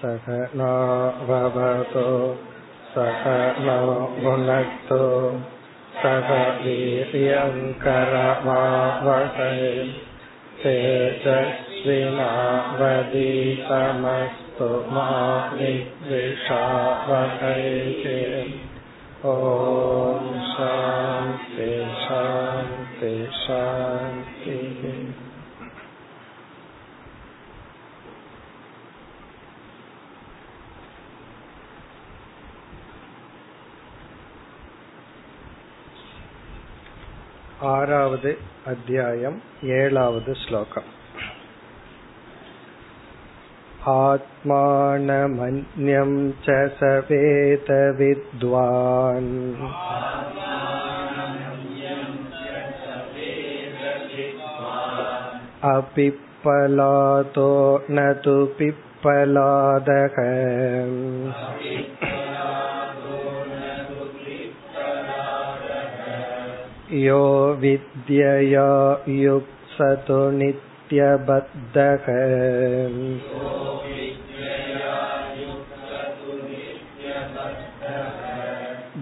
सकनाववतो सकनो भुनक्तु सह वीर्यङ्करमावहै तेजस्विनावदीतमस्तु मा विद्विषावहैः ॐ शान्ति शान्ति शान्तिः आरावद् अध्यायम् एलावद् श्लोकम् आत्मानमन्यं च स वेदविद्वान् अपिप्पलातो न तु पिप्पलादकम् यो विद्यया युक्सतु नित्यबद्धः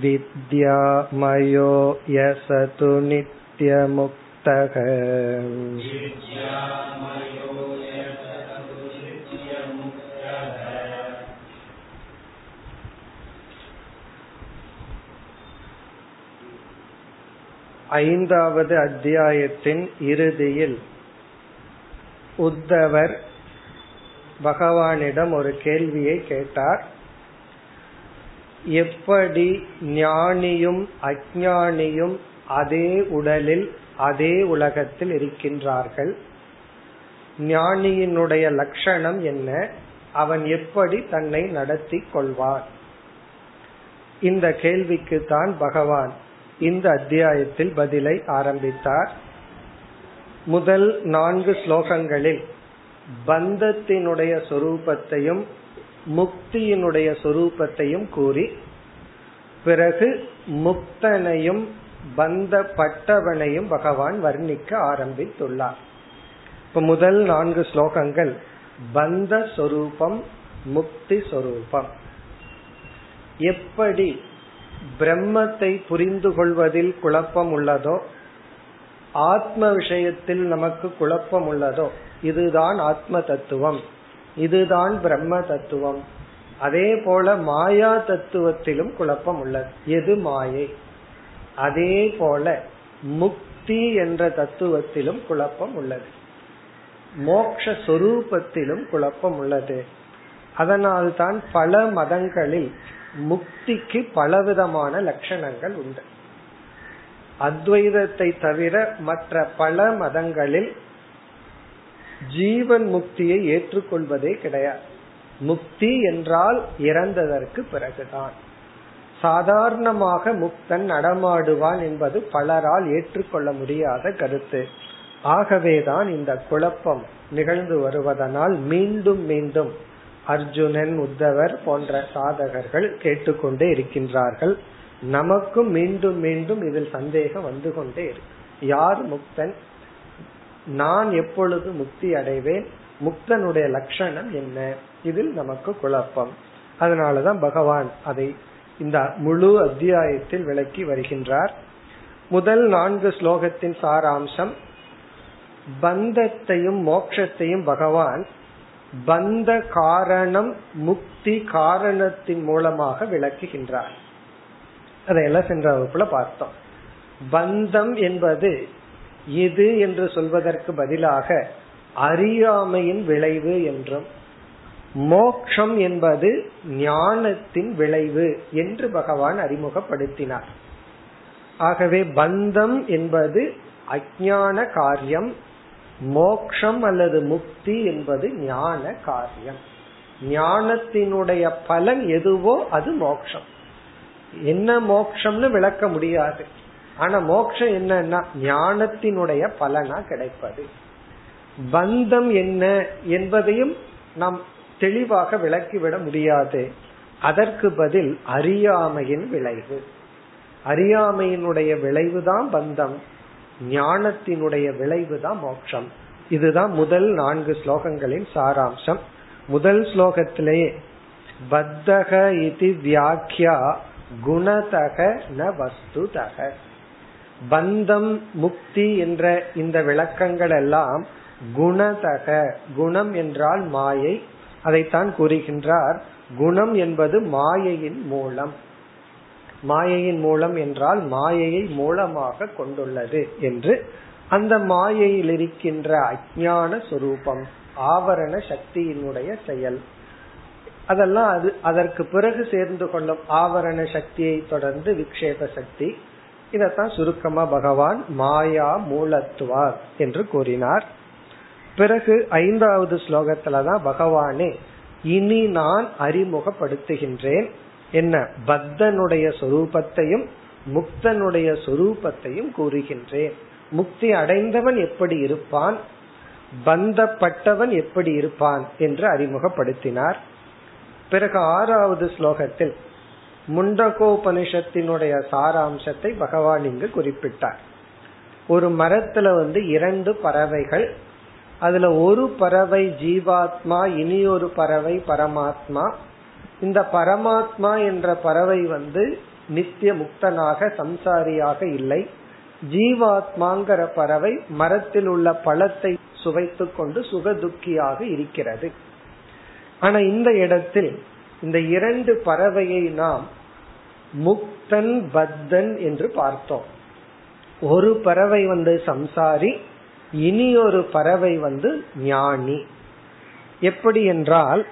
विद्यामयो यसतु नित्यमुक्तः ஐந்தாவது அத்தியாயத்தின் இறுதியில் உத்தவர் பகவானிடம் ஒரு கேள்வியை கேட்டார். எப்படி ஞானியும் அஜானியும் அதே உடலில் அதே உலகத்தில் இருக்கின்றார்கள்? ஞானியினுடைய லட்சணம் என்ன? அவன் எப்படி தன்னை நடத்தி கொள்வான்? இந்த கேள்விக்கு தான் பகவான் இந்த அத்தியாயத்தில் பதிலை ஆரம்பித்தார். முதல் நான்கு ஸ்லோகங்களில் பந்தத்தினுடைய சொரூபத்தையும் முக்தியினுடைய சொரூபத்தையும் கூறி பிறகு முக்தனையும் பந்தப்பட்டவனையும் பகவான் வர்ணிக்க ஆரம்பித்துள்ளார். இப்ப முதல் நான்கு ஸ்லோகங்கள் பந்த சொரூபம் முக்தி சொரூபம் எப்படி பிரம்மத்தை புரிந்து கொள்வதில் குழப்பம் உள்ளதோ ஆத்ம விஷயத்தில் நமக்கு குழப்பம் உள்ளதோ இதுதான் ஆத்ம தத்துவம். இதுதான் பிரம்ம தத்துவம். அதே போல மாயா தத்துவத்திலும் குழப்பம் உள்ளது. எது மாயை? அதே போல முக்தி என்ற தத்துவத்திலும் குழப்பம் உள்ளது. மோக்ஷரூபத்திலும் குழப்பம் உள்ளது. அதனால்தான் பல மதங்களில் முக்திக்கு பலவிதமான லட்சணங்கள் உண்டு. அத்வைதத்தை தவிர மற்ற பல மதங்களில் ஜீவன் முக்தியை ஏற்றுக்கொள்வதே கிடையாது. முக்தி என்றால் இறந்ததற்கு பிறகுதான். சாதாரணமாக முக்தன் நடமாடுவான் என்பது பலரால் ஏற்றுக்கொள்ள முடியாத கருத்து. ஆகவேதான் இந்த குழப்பம் நிகழ்ந்து வருவதனால் மீண்டும் மீண்டும் அர்ஜுனன் உத்தவர் போன்ற சாதகர்கள் கேட்டுக்கொண்டே இருக்கின்றார்கள். நமக்கும் மீண்டும் மீண்டும் இதில் சந்தேகம் வந்து கொண்டே இருக்கு. யார் முக்தன்? நான் எப்பொழுது முக்தி அடைவேன்? முக்தனுடைய லட்சணம் என்ன? இதில் நமக்கு குழப்பம். அதனாலதான் பகவான் அதை இந்த முழு அத்தியாயத்தில் விளக்கி வருகின்றார். முதல் நான்கு ஸ்லோகத்தின் சாராம்சம் பந்தத்தையும் மோட்சத்தையும் பகவான் பந்த காரணம் முக்தி காரணத்தின் மூலமாக விளக்குகின்றார். அதையெல்லாம் சென்ற வகுப்புல பார்த்தோம். பந்தம் என்பது இது என்று சொல்வதற்கு பதிலாக அறியாமையின் விளைவு என்றும் மோக்ஷம் என்பது ஞானத்தின் விளைவு என்று பகவான் அறிமுகப்படுத்தினார். ஆகவே பந்தம் என்பது அஜான காரியம் மோக்ஷம் அல்லது முக்தி என்பது ஞான காரியம். ஞானத்தினுடைய பலன் எதுவோ அது மோக்ஷம். என்ன மோக்ஷம்னு விளக்க முடியாது. ஆனா மோக்ஷம் என்னன்னா ஞானத்தினுடைய பலனா கிடைப்பது. பந்தம் என்ன என்பதையும் நாம் தெளிவாக விளக்கிவிட முடியாது. அதற்கு பதில் அறியாமையின் விளைவு. அறியாமையினுடைய விளைவுதான் பந்தம். ஞானத்தினுடைய விளைவு தான் மோட்சம். இதுதான் முதல் நான்கு ஸ்லோகங்களின் சாராம்சம். முதல் ஸ்லோகத்திலேயே பத்தக இது வியாக்கியா குணதக ந வஸ்துதக. பந்தம் முக்தி என்ற இந்த விளக்கங்கள் எல்லாம் குணதக குணம் என்றால் மாயை. அதைத்தான் கூறுகின்றார். குணம் என்பது மாயையின் மூலம். மாயையின் மூலம் என்றால் மாயையை மூலமாக கொண்டுள்ளது என்று. அந்த மாயையில் இருக்கின்ற அஜான சுரூபம் ஆவரண சக்தியினுடைய செயல். அதெல்லாம் அது அதற்கு பிறகு சேர்ந்து கொள்ளும் ஆவரண சக்தியை தொடர்ந்து விக்ஷேப சக்தி. இதத்தான் சுருக்கமா பகவான் மாயா மூலத்துவார் என்று கூறினார். பிறகு ஐந்தாவது ஸ்லோகத்துலதான் பகவானே இனி நான் அறிமுகப்படுத்துகின்றேன். என்ன? பத்தனுடைய சொரூபத்தையும் முக்தனுடைய சொரூபத்தையும் கூறுகின்றேன். முக்தி அடைந்தவன் எப்படி இருப்பான்? பந்தப்பட்டவன் எப்படி இருப்பான்? என்று அறிமுகப்படுத்தினார். பிறகு ஆறாவது ஸ்லோகத்தில் முண்டகோபனிஷத்தினுடைய சாராம்சத்தை பகவான் இங்கு குறிப்பிட்டார். ஒரு மரத்துல வந்து இரண்டு பறவைகள் அதுல ஒரு பறவை ஜீவாத்மா இனி ஒரு பறவை பரமாத்மா இந்த பரமாத்மா என்ற பறவை வந்து நித்திய முக்தனாக சம்சாரியாக இல்லை. ஜீவாத்மாங்கிற பறவை மரத்தில் உள்ள பழத்தை சுவைத்து கொண்டு சுகதுக்கியாக இருக்கிறது. ஆனா இந்த இடத்தில் இந்த இரண்டு பறவையை நாம் முக்தன் பத்தன் என்று பார்த்தோம். ஒரு பறவை வந்து சம்சாரி இனி ஒரு பறவை வந்து ஞானி. எப்படி என்றால்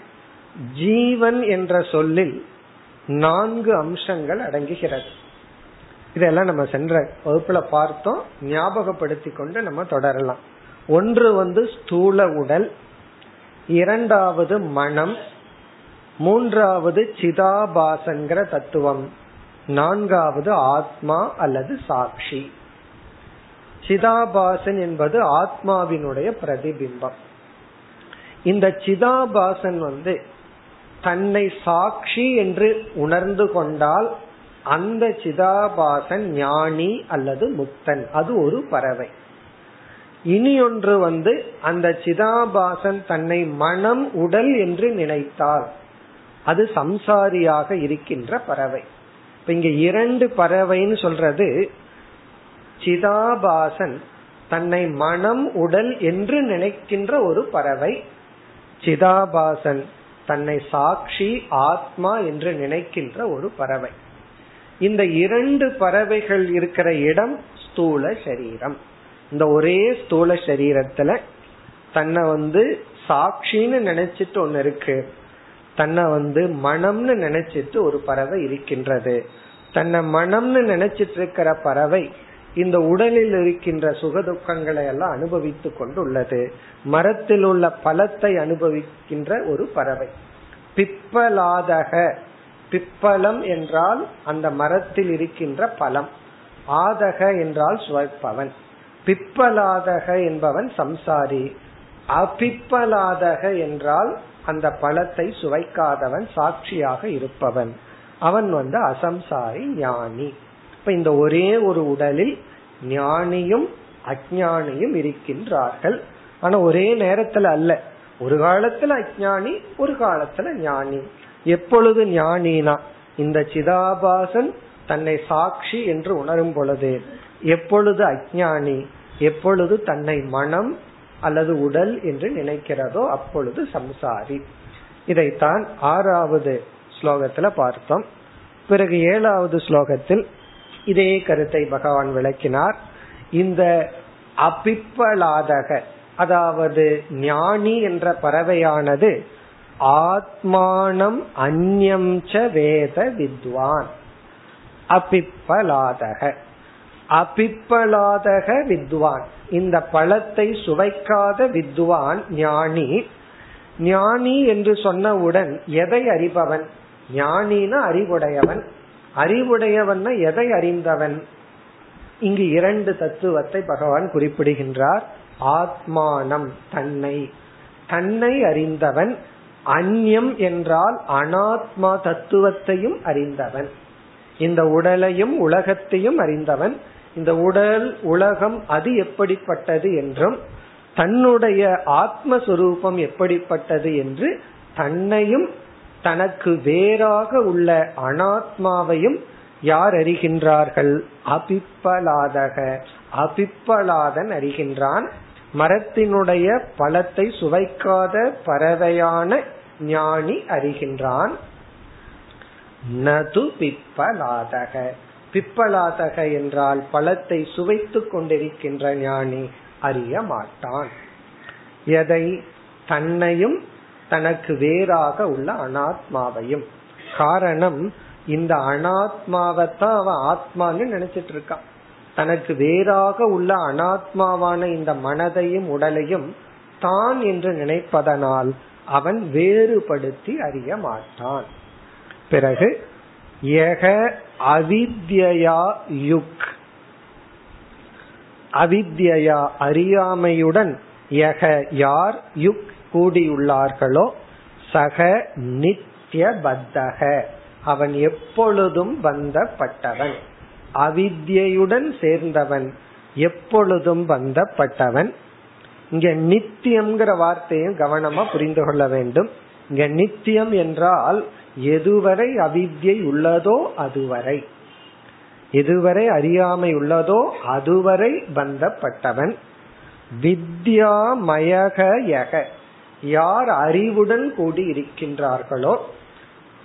ஜீவன் என்ற சொல்லில் நான்கு அம்சங்கள் அடங்குகிறது. இதெல்லாம் நம்ம சென்ற வகுப்புல பார்த்தோம். ஞாபகப்படுத்தி கொண்டு நம்ம தொடரலாம். ஒன்று வந்து ஸ்தூல உடல் இரண்டாவது மனம் மூன்றாவது சிதாபாசங்கிற தத்துவம் நான்காவது ஆத்மா அல்லது சாட்சி. சிதாபாசன் என்பது ஆத்மாவினுடைய பிரதிபிம்பம். இந்த சிதாபாசன் வந்து தன்னை சாட்சி என்று உணர்ந்து கொண்டால் அந்த சிதாபாசன் ஞானி அல்லது முக்தன். அது ஒரு பறவை. இனி ஒன்று வந்து அந்த சிதாபாசன் தன்னை மனம் உடல் என்று நினைத்தால் அது சம்சாரியாக இருக்கின்ற பறவை. இப்ப இங்க இரண்டு பறவைன்னு சொல்றது சிதாபாசன் தன்னை மனம் உடல் என்று நினைக்கின்ற ஒரு பறவை. சிதாபாசன் தன்னை சாட்சி ஆத்மா என்று நினைக்கின்ற ஒரு பறவை. இந்த இரண்டு பறவைகள் இருக்கிற இடம் ஸ்தூல சரீரம். இந்த ஒரே ஸ்தூல சரீரத்துல தன்னை வந்து சாட்சின்னு நினைச்சிட்டு ஒன்னு இருக்கு. தன்னை வந்து மனம்னு நினைச்சிட்டு ஒரு பறவை இருக்கின்றது. தன்னை மனம்னு நினைச்சிட்டு இருக்கிற பறவை இந்த உடலில் இருக்கின்ற சுக துக்கங்களை எல்லாம் அனுபவித்துக் கொண்டுள்ளது. மரத்தில் உள்ள பழத்தை அனுபவிக்கின்ற ஒரு பறவை. பிப்பலாதக. பிப்பலம் என்றால் அந்த மரத்தில் இருக்கின்ற பழம். ஆதக என்றால் சுவைப்பவன். பிப்பலாதக என்பவன் சம்சாரி. அபிப்பலாதக என்றால் அந்த பழத்தை சுவைக்காதவன் சாட்சியாக இருப்பவன். அவன் வந்து அசம்சாரி ஞானி. இப்ப இந்த ஒரே ஒரு உடலில் ஞானியும் அஜானியும் இருக்கின்றார்கள். ஆனா ஒரே நேரத்துல அல்ல. ஒரு காலத்துல அஜானி ஒரு காலத்துல ஞானி. எப்பொழுது ஞானினா? இந்த சிதாபாசன் தன்னை சாட்சி என்று உணரும் பொழுது. எப்பொழுது அஜானி எப்பொழுது தன்னை மனம் அல்லது உடல் என்று நினைக்கிறதோ அப்பொழுது சம்சாரி. இதைத்தான் ஆறாவது ஸ்லோகத்துல பார்த்தோம். பிறகு ஏழாவது ஸ்லோகத்தில் இதே கருத்தை பகவான் விளக்கினார். இந்த அபிப்பலாதக அதாவது ஞானி என்ற பறவையானது ஆத்மானம் அந்யம் ச வேத வித்வான். அபிப்பலாதக அபிப்பலாதக வித்வான். இந்த பழத்தை சுவைக்காத வித்வான் ஞானி. ஞானி என்று சொன்னவுடன் எதை அறிபவன்? ஞானின அறிவுடையவன். அறிவுடையவன் எதை அறிந்தவன்? இங்கு இரண்டு தத்துவத்தை பகவான் குறிப்பிடுகின்றார். ஆத்மானம் தன்னை. தன்னை அறிந்தவன் அந்யம் என்றால் அனாத்மா தத்துவத்தையும் அறிந்தவன். இந்த உடலையும் உலகத்தையும் அறிந்தவன். இந்த உடல் உலகம் அது எப்படிப்பட்டது என்றும் தன்னுடைய ஆத்மஸ்வரூபம் எப்படிப்பட்டது என்று தன்னையும் தனக்கு வேறாக உள்ள அனாத்மாவையும் யார் அறிகின்றார்கள்? அபிப்பலாதக. அபிப்பலாதன் அறிகின்றான். மரத்தினுடைய பழத்தை சுவைக்காத பறவையான ஞானி அறிகின்றான். நது பிப்பலாதக. பிப்பலாதக என்றால் பழத்தை சுவைத்துக் கொண்டிருக்கின்ற ஞானி அறிய மாட்டான். எதை? தன்னையும் தனக்கு வேறாக உள்ள அனாத்மாவையும். காரணம் இந்த அனாத்மாவைத்தான் அவன் ஆத்மான்னு நினைச்சிட்டு இருக்கான் தனக்கு வேறாக உள்ள அனாத்மாவான இந்த மனதையும் உடலையும் தான் என்று நினைப்பதனால் அவன் வேறுபடுத்தி அறிய மாட்டான். பிறகு யக அவித்யா யுக். அவித்யா அறியாமையுடன் யக யார்? யுக் கூடியுள்ளார்களோ சக நித்திய பத்தக அவன் எப்பொழுதும் பந்தப்பட்டவன். அவித்யுடன் சேர்ந்தவன் எப்பொழுதும் பந்தப்பட்டவன். இங்க நித்தியம்ங்கிற வார்த்தையும் கவனமா புரிந்து கொள்ள வேண்டும். இங்க நித்தியம் என்றால் எதுவரை அவித்யை உள்ளதோ அதுவரை. எதுவரை அறியாமை உள்ளதோ அதுவரை பந்தப்பட்டவன். வித்யாமயக யக. யார் அறிவுடன் கூடி இருக்கின்றார்களோ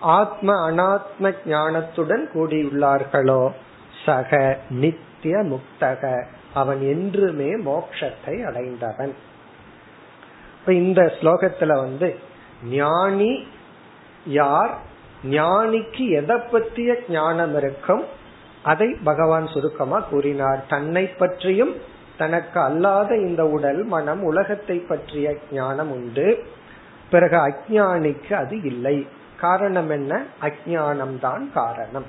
ஆத்ம அனாத்ம ஞானத்துடன் கூடியுள்ளார்களோ சக நித்திய முக்தக அவன் என்றுமே மோட்சத்தை அடைந்தவன். இப்ப இந்த ஸ்லோகத்துல வந்து ஞானி யார் ஞானிக்கு எதை பற்றிய ஞானம் இருக்கும் அதை பகவான் சுருக்கமா கூறினார். தன்னை பற்றியும் தனக்கு அல்லாத இந்த உடல் மனம் உலகத்தை பற்றிய ஞானம் உண்டு. பிறகு அஜானிக்கு அது இல்லை. காரணம் என்ன? அஜானம் தான் காரணம்.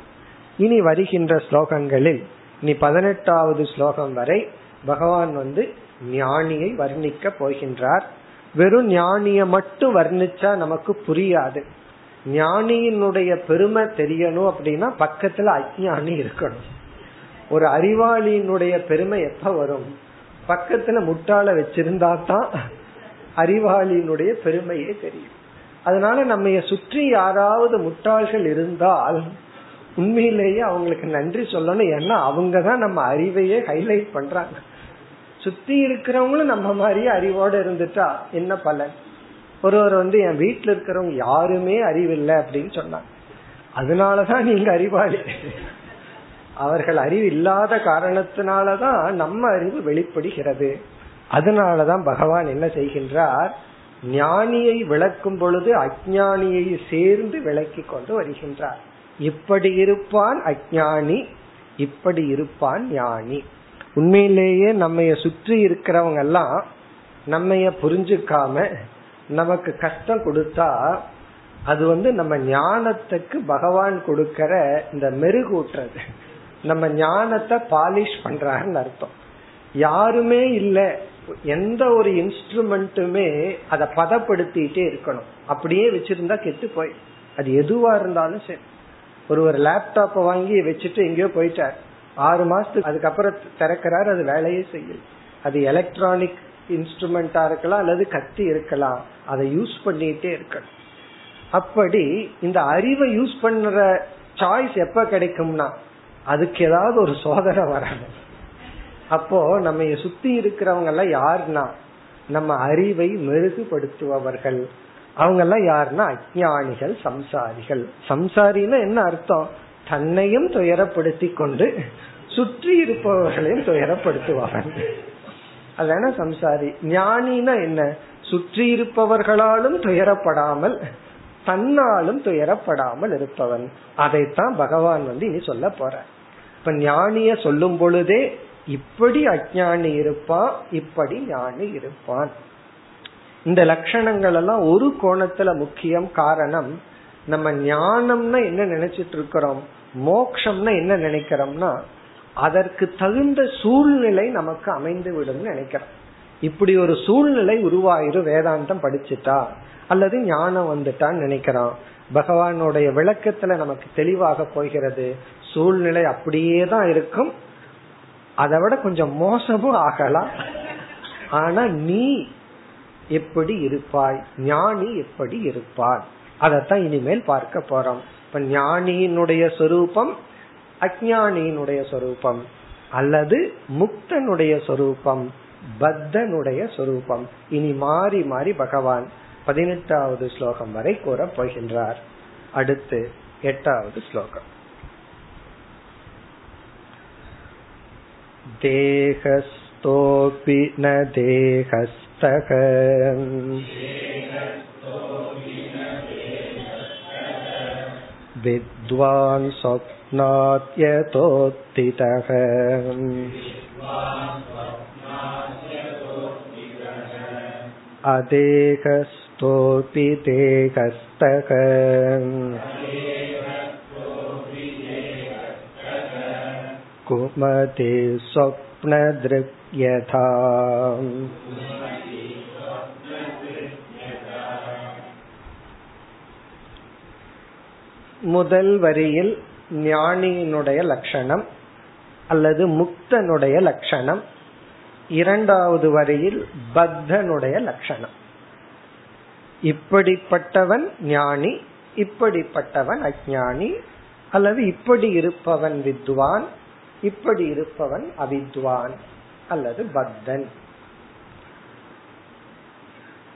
இனி வருகின்ற ஸ்லோகங்களில் இனி பதினெட்டாவது ஸ்லோகம் வரை பகவான் வந்து ஞானியை வர்ணிக்க போகின்றார். வெறும் ஞானிய மட்டும் வர்ணிச்சா நமக்கு புரியாது. ஞானியினுடைய பெருமை தெரியணும் அப்படின்னா பக்கத்துல அஜானி இருக்கணும். ஒரு அறிவாளியினுடைய பெருமை எப்ப வரும்? பக்கத்துல முட்டாள வச்சிருந்தா தான் அறிவாளியினுடைய பெருமையே தெரியும். அதனால நம்ம சுற்றி யாராவது முட்டாள்கள் இருந்தால் உண்மையிலேயே அவங்களுக்கு நன்றி சொல்லணும். ஏன்னா அவங்க தான் நம்ம அறிவையே ஹைலைட் பண்றாங்க. சுத்தி இருக்கிறவங்களும் நம்ம மாதிரியே அறிவோட இருந்துட்டா என்ன பலன்? ஒருவர் வந்து என் வீட்டுல இருக்கிறவங்க யாருமே அறிவில்லை அப்படின்னு சொன்னாங்க. அதனாலதான் நீங்க அறிவாளி. அவர்கள் அறிவு இல்லாத காரணத்தினாலதான் நம்ம அறிவு வெளிப்படுகிறது. அதனாலதான் பகவான் என்ன செய்கின்றார்? ஞானியை விளக்கும் பொழுது அஜானியை சேர்ந்து விளக்கி கொண்டு வருகின்றார். இப்படி இருப்பான் அஜானி இப்படி இருப்பான் ஞானி. உண்மையிலேயே நம்ம சுற்றி இருக்கிறவங்க எல்லாம் நம்ம புரிஞ்சுக்காம நமக்கு கஷ்டம் கொடுத்தா அது வந்து நம்ம ஞானத்துக்கு பகவான் கொடுக்கற இந்த மெருகூட்டுறது. நம்ம ஞானத்தை பாலிஷ் பண்றாங்கன்னு அர்த்தம். யாருமே இல்ல. எந்த ஒரு இன்ஸ்ட்ருமெண்ட்டுமே அதை பதப்படுத்திட்டே இருக்கணும். அப்படியே வச்சிருந்தா கெட்டு போய். அது எதுவா இருந்தாலும் சரி. ஒரு ஒரு லேப்டாப்பை வாங்கி வச்சுட்டு எங்கேயோ போயிட்டார். ஆறு மாசத்துக்கு அதுக்கப்புறம் திறக்கிறாரு அது வேலையே செய்யல. அது எலக்ட்ரானிக் இன்ஸ்ட்ருமெண்டா இருக்கலாம் அல்லது கத்தி இருக்கலாம். அதை யூஸ் பண்ணிட்டே இருக்கணும். அப்படி இந்த அறிவை யூஸ் பண்ற சாய்ஸ் எப்ப கிடைக்கும்னா அதுக்கு ஏதாவது ஒரு சோதனை வரணும். அப்போ நம்ம சுத்தி இருக்கிறவங்க எல்லாம் யாருன்னா நம்ம அறிவை மெருகுபடுத்துபவர்கள். அவங்க எல்லாம் யாருன்னா அஜானிகள் சம்சாரிகள். சம்சாரின்னா என்ன அர்த்தம்? தன்னையும் துயரப்படுத்தி கொண்டு சுற்றி இருப்பவர்களையும் துயரப்படுத்துவார்கள் அதான சம்சாரி. ஞானினா என்ன? சுற்றி இருப்பவர்களாலும் துயரப்படாமல் தன்னாலும் துயரப்படாமல் இருப்பவன். அதைத்தான் பகவான் வந்து இனி சொல்ல போற இப்ப ஞானிய சொல்லும் பொழுதே இப்படி அஜானி இருப்பான் இப்படி ஞானி இருப்பான். இந்த லட்சணங்கள் எல்லாம் ஒரு கோணத்துல முக்கியம் காரணம் நம்ம ஞானம்னா என்ன நினைச்சிட்டு இருக்கிறோம் மோக்ஷம்னா என்ன நினைக்கிறோம்னா அதற்கு தகுந்த சூழ்நிலை நமக்கு அமைந்து விடும் நினைக்கிறோம். இப்படி ஒரு சூழ்நிலை உருவாயிரும் வேதாந்தம் படிச்சுட்டா அல்லது ஞானம் வந்துட்டான்னு நினைக்கிறான். பகவானுடைய விளக்கத்துல நமக்கு தெளிவாக போகிறது. சூழ்நிலை அப்படியே தான் இருக்கும். அதை விட கொஞ்சம் மோசமும் ஆகலாம். ஆனா நீ எப்படி இருப்பாய்? ஞானி எப்படி இருப்பாய்? அதத்தான் இனிமேல் பார்க்க போறோம். இப்ப ஞானியினுடைய சொரூபம் அஜானியினுடைய சொரூபம் அல்லது முக்தனுடைய சொரூபம் பத்தனுடைய சொரூபம். இனி மாறி மாறி பகவான் பதினெட்டாவது ஸ்லோகம் வரை கூறப் போகின்றார் அடுத்து எட்டாவது ஸ்லோகம் देहस्थोऽपि न देहस्थः विद्वान् स्वप्नात्यतोत्थितः अदेहस्थोऽपि देहस्तः कुमते स्वप्नदृग्यथा முதல் வரியில் ஞானியினுடைய லட்சணம் அல்லது முக்தனுடைய லட்சணம் இரண்டாவது வரியில் பத்தனுடைய லட்சணம் இப்படிப்பட்டவன் ஞானி இப்படிப்பட்டவன் அஜானி அல்லது இப்படி இருப்பவன் வித்வான் இப்படி இருப்பவன் அவித்வான் அல்லது பக்தன்.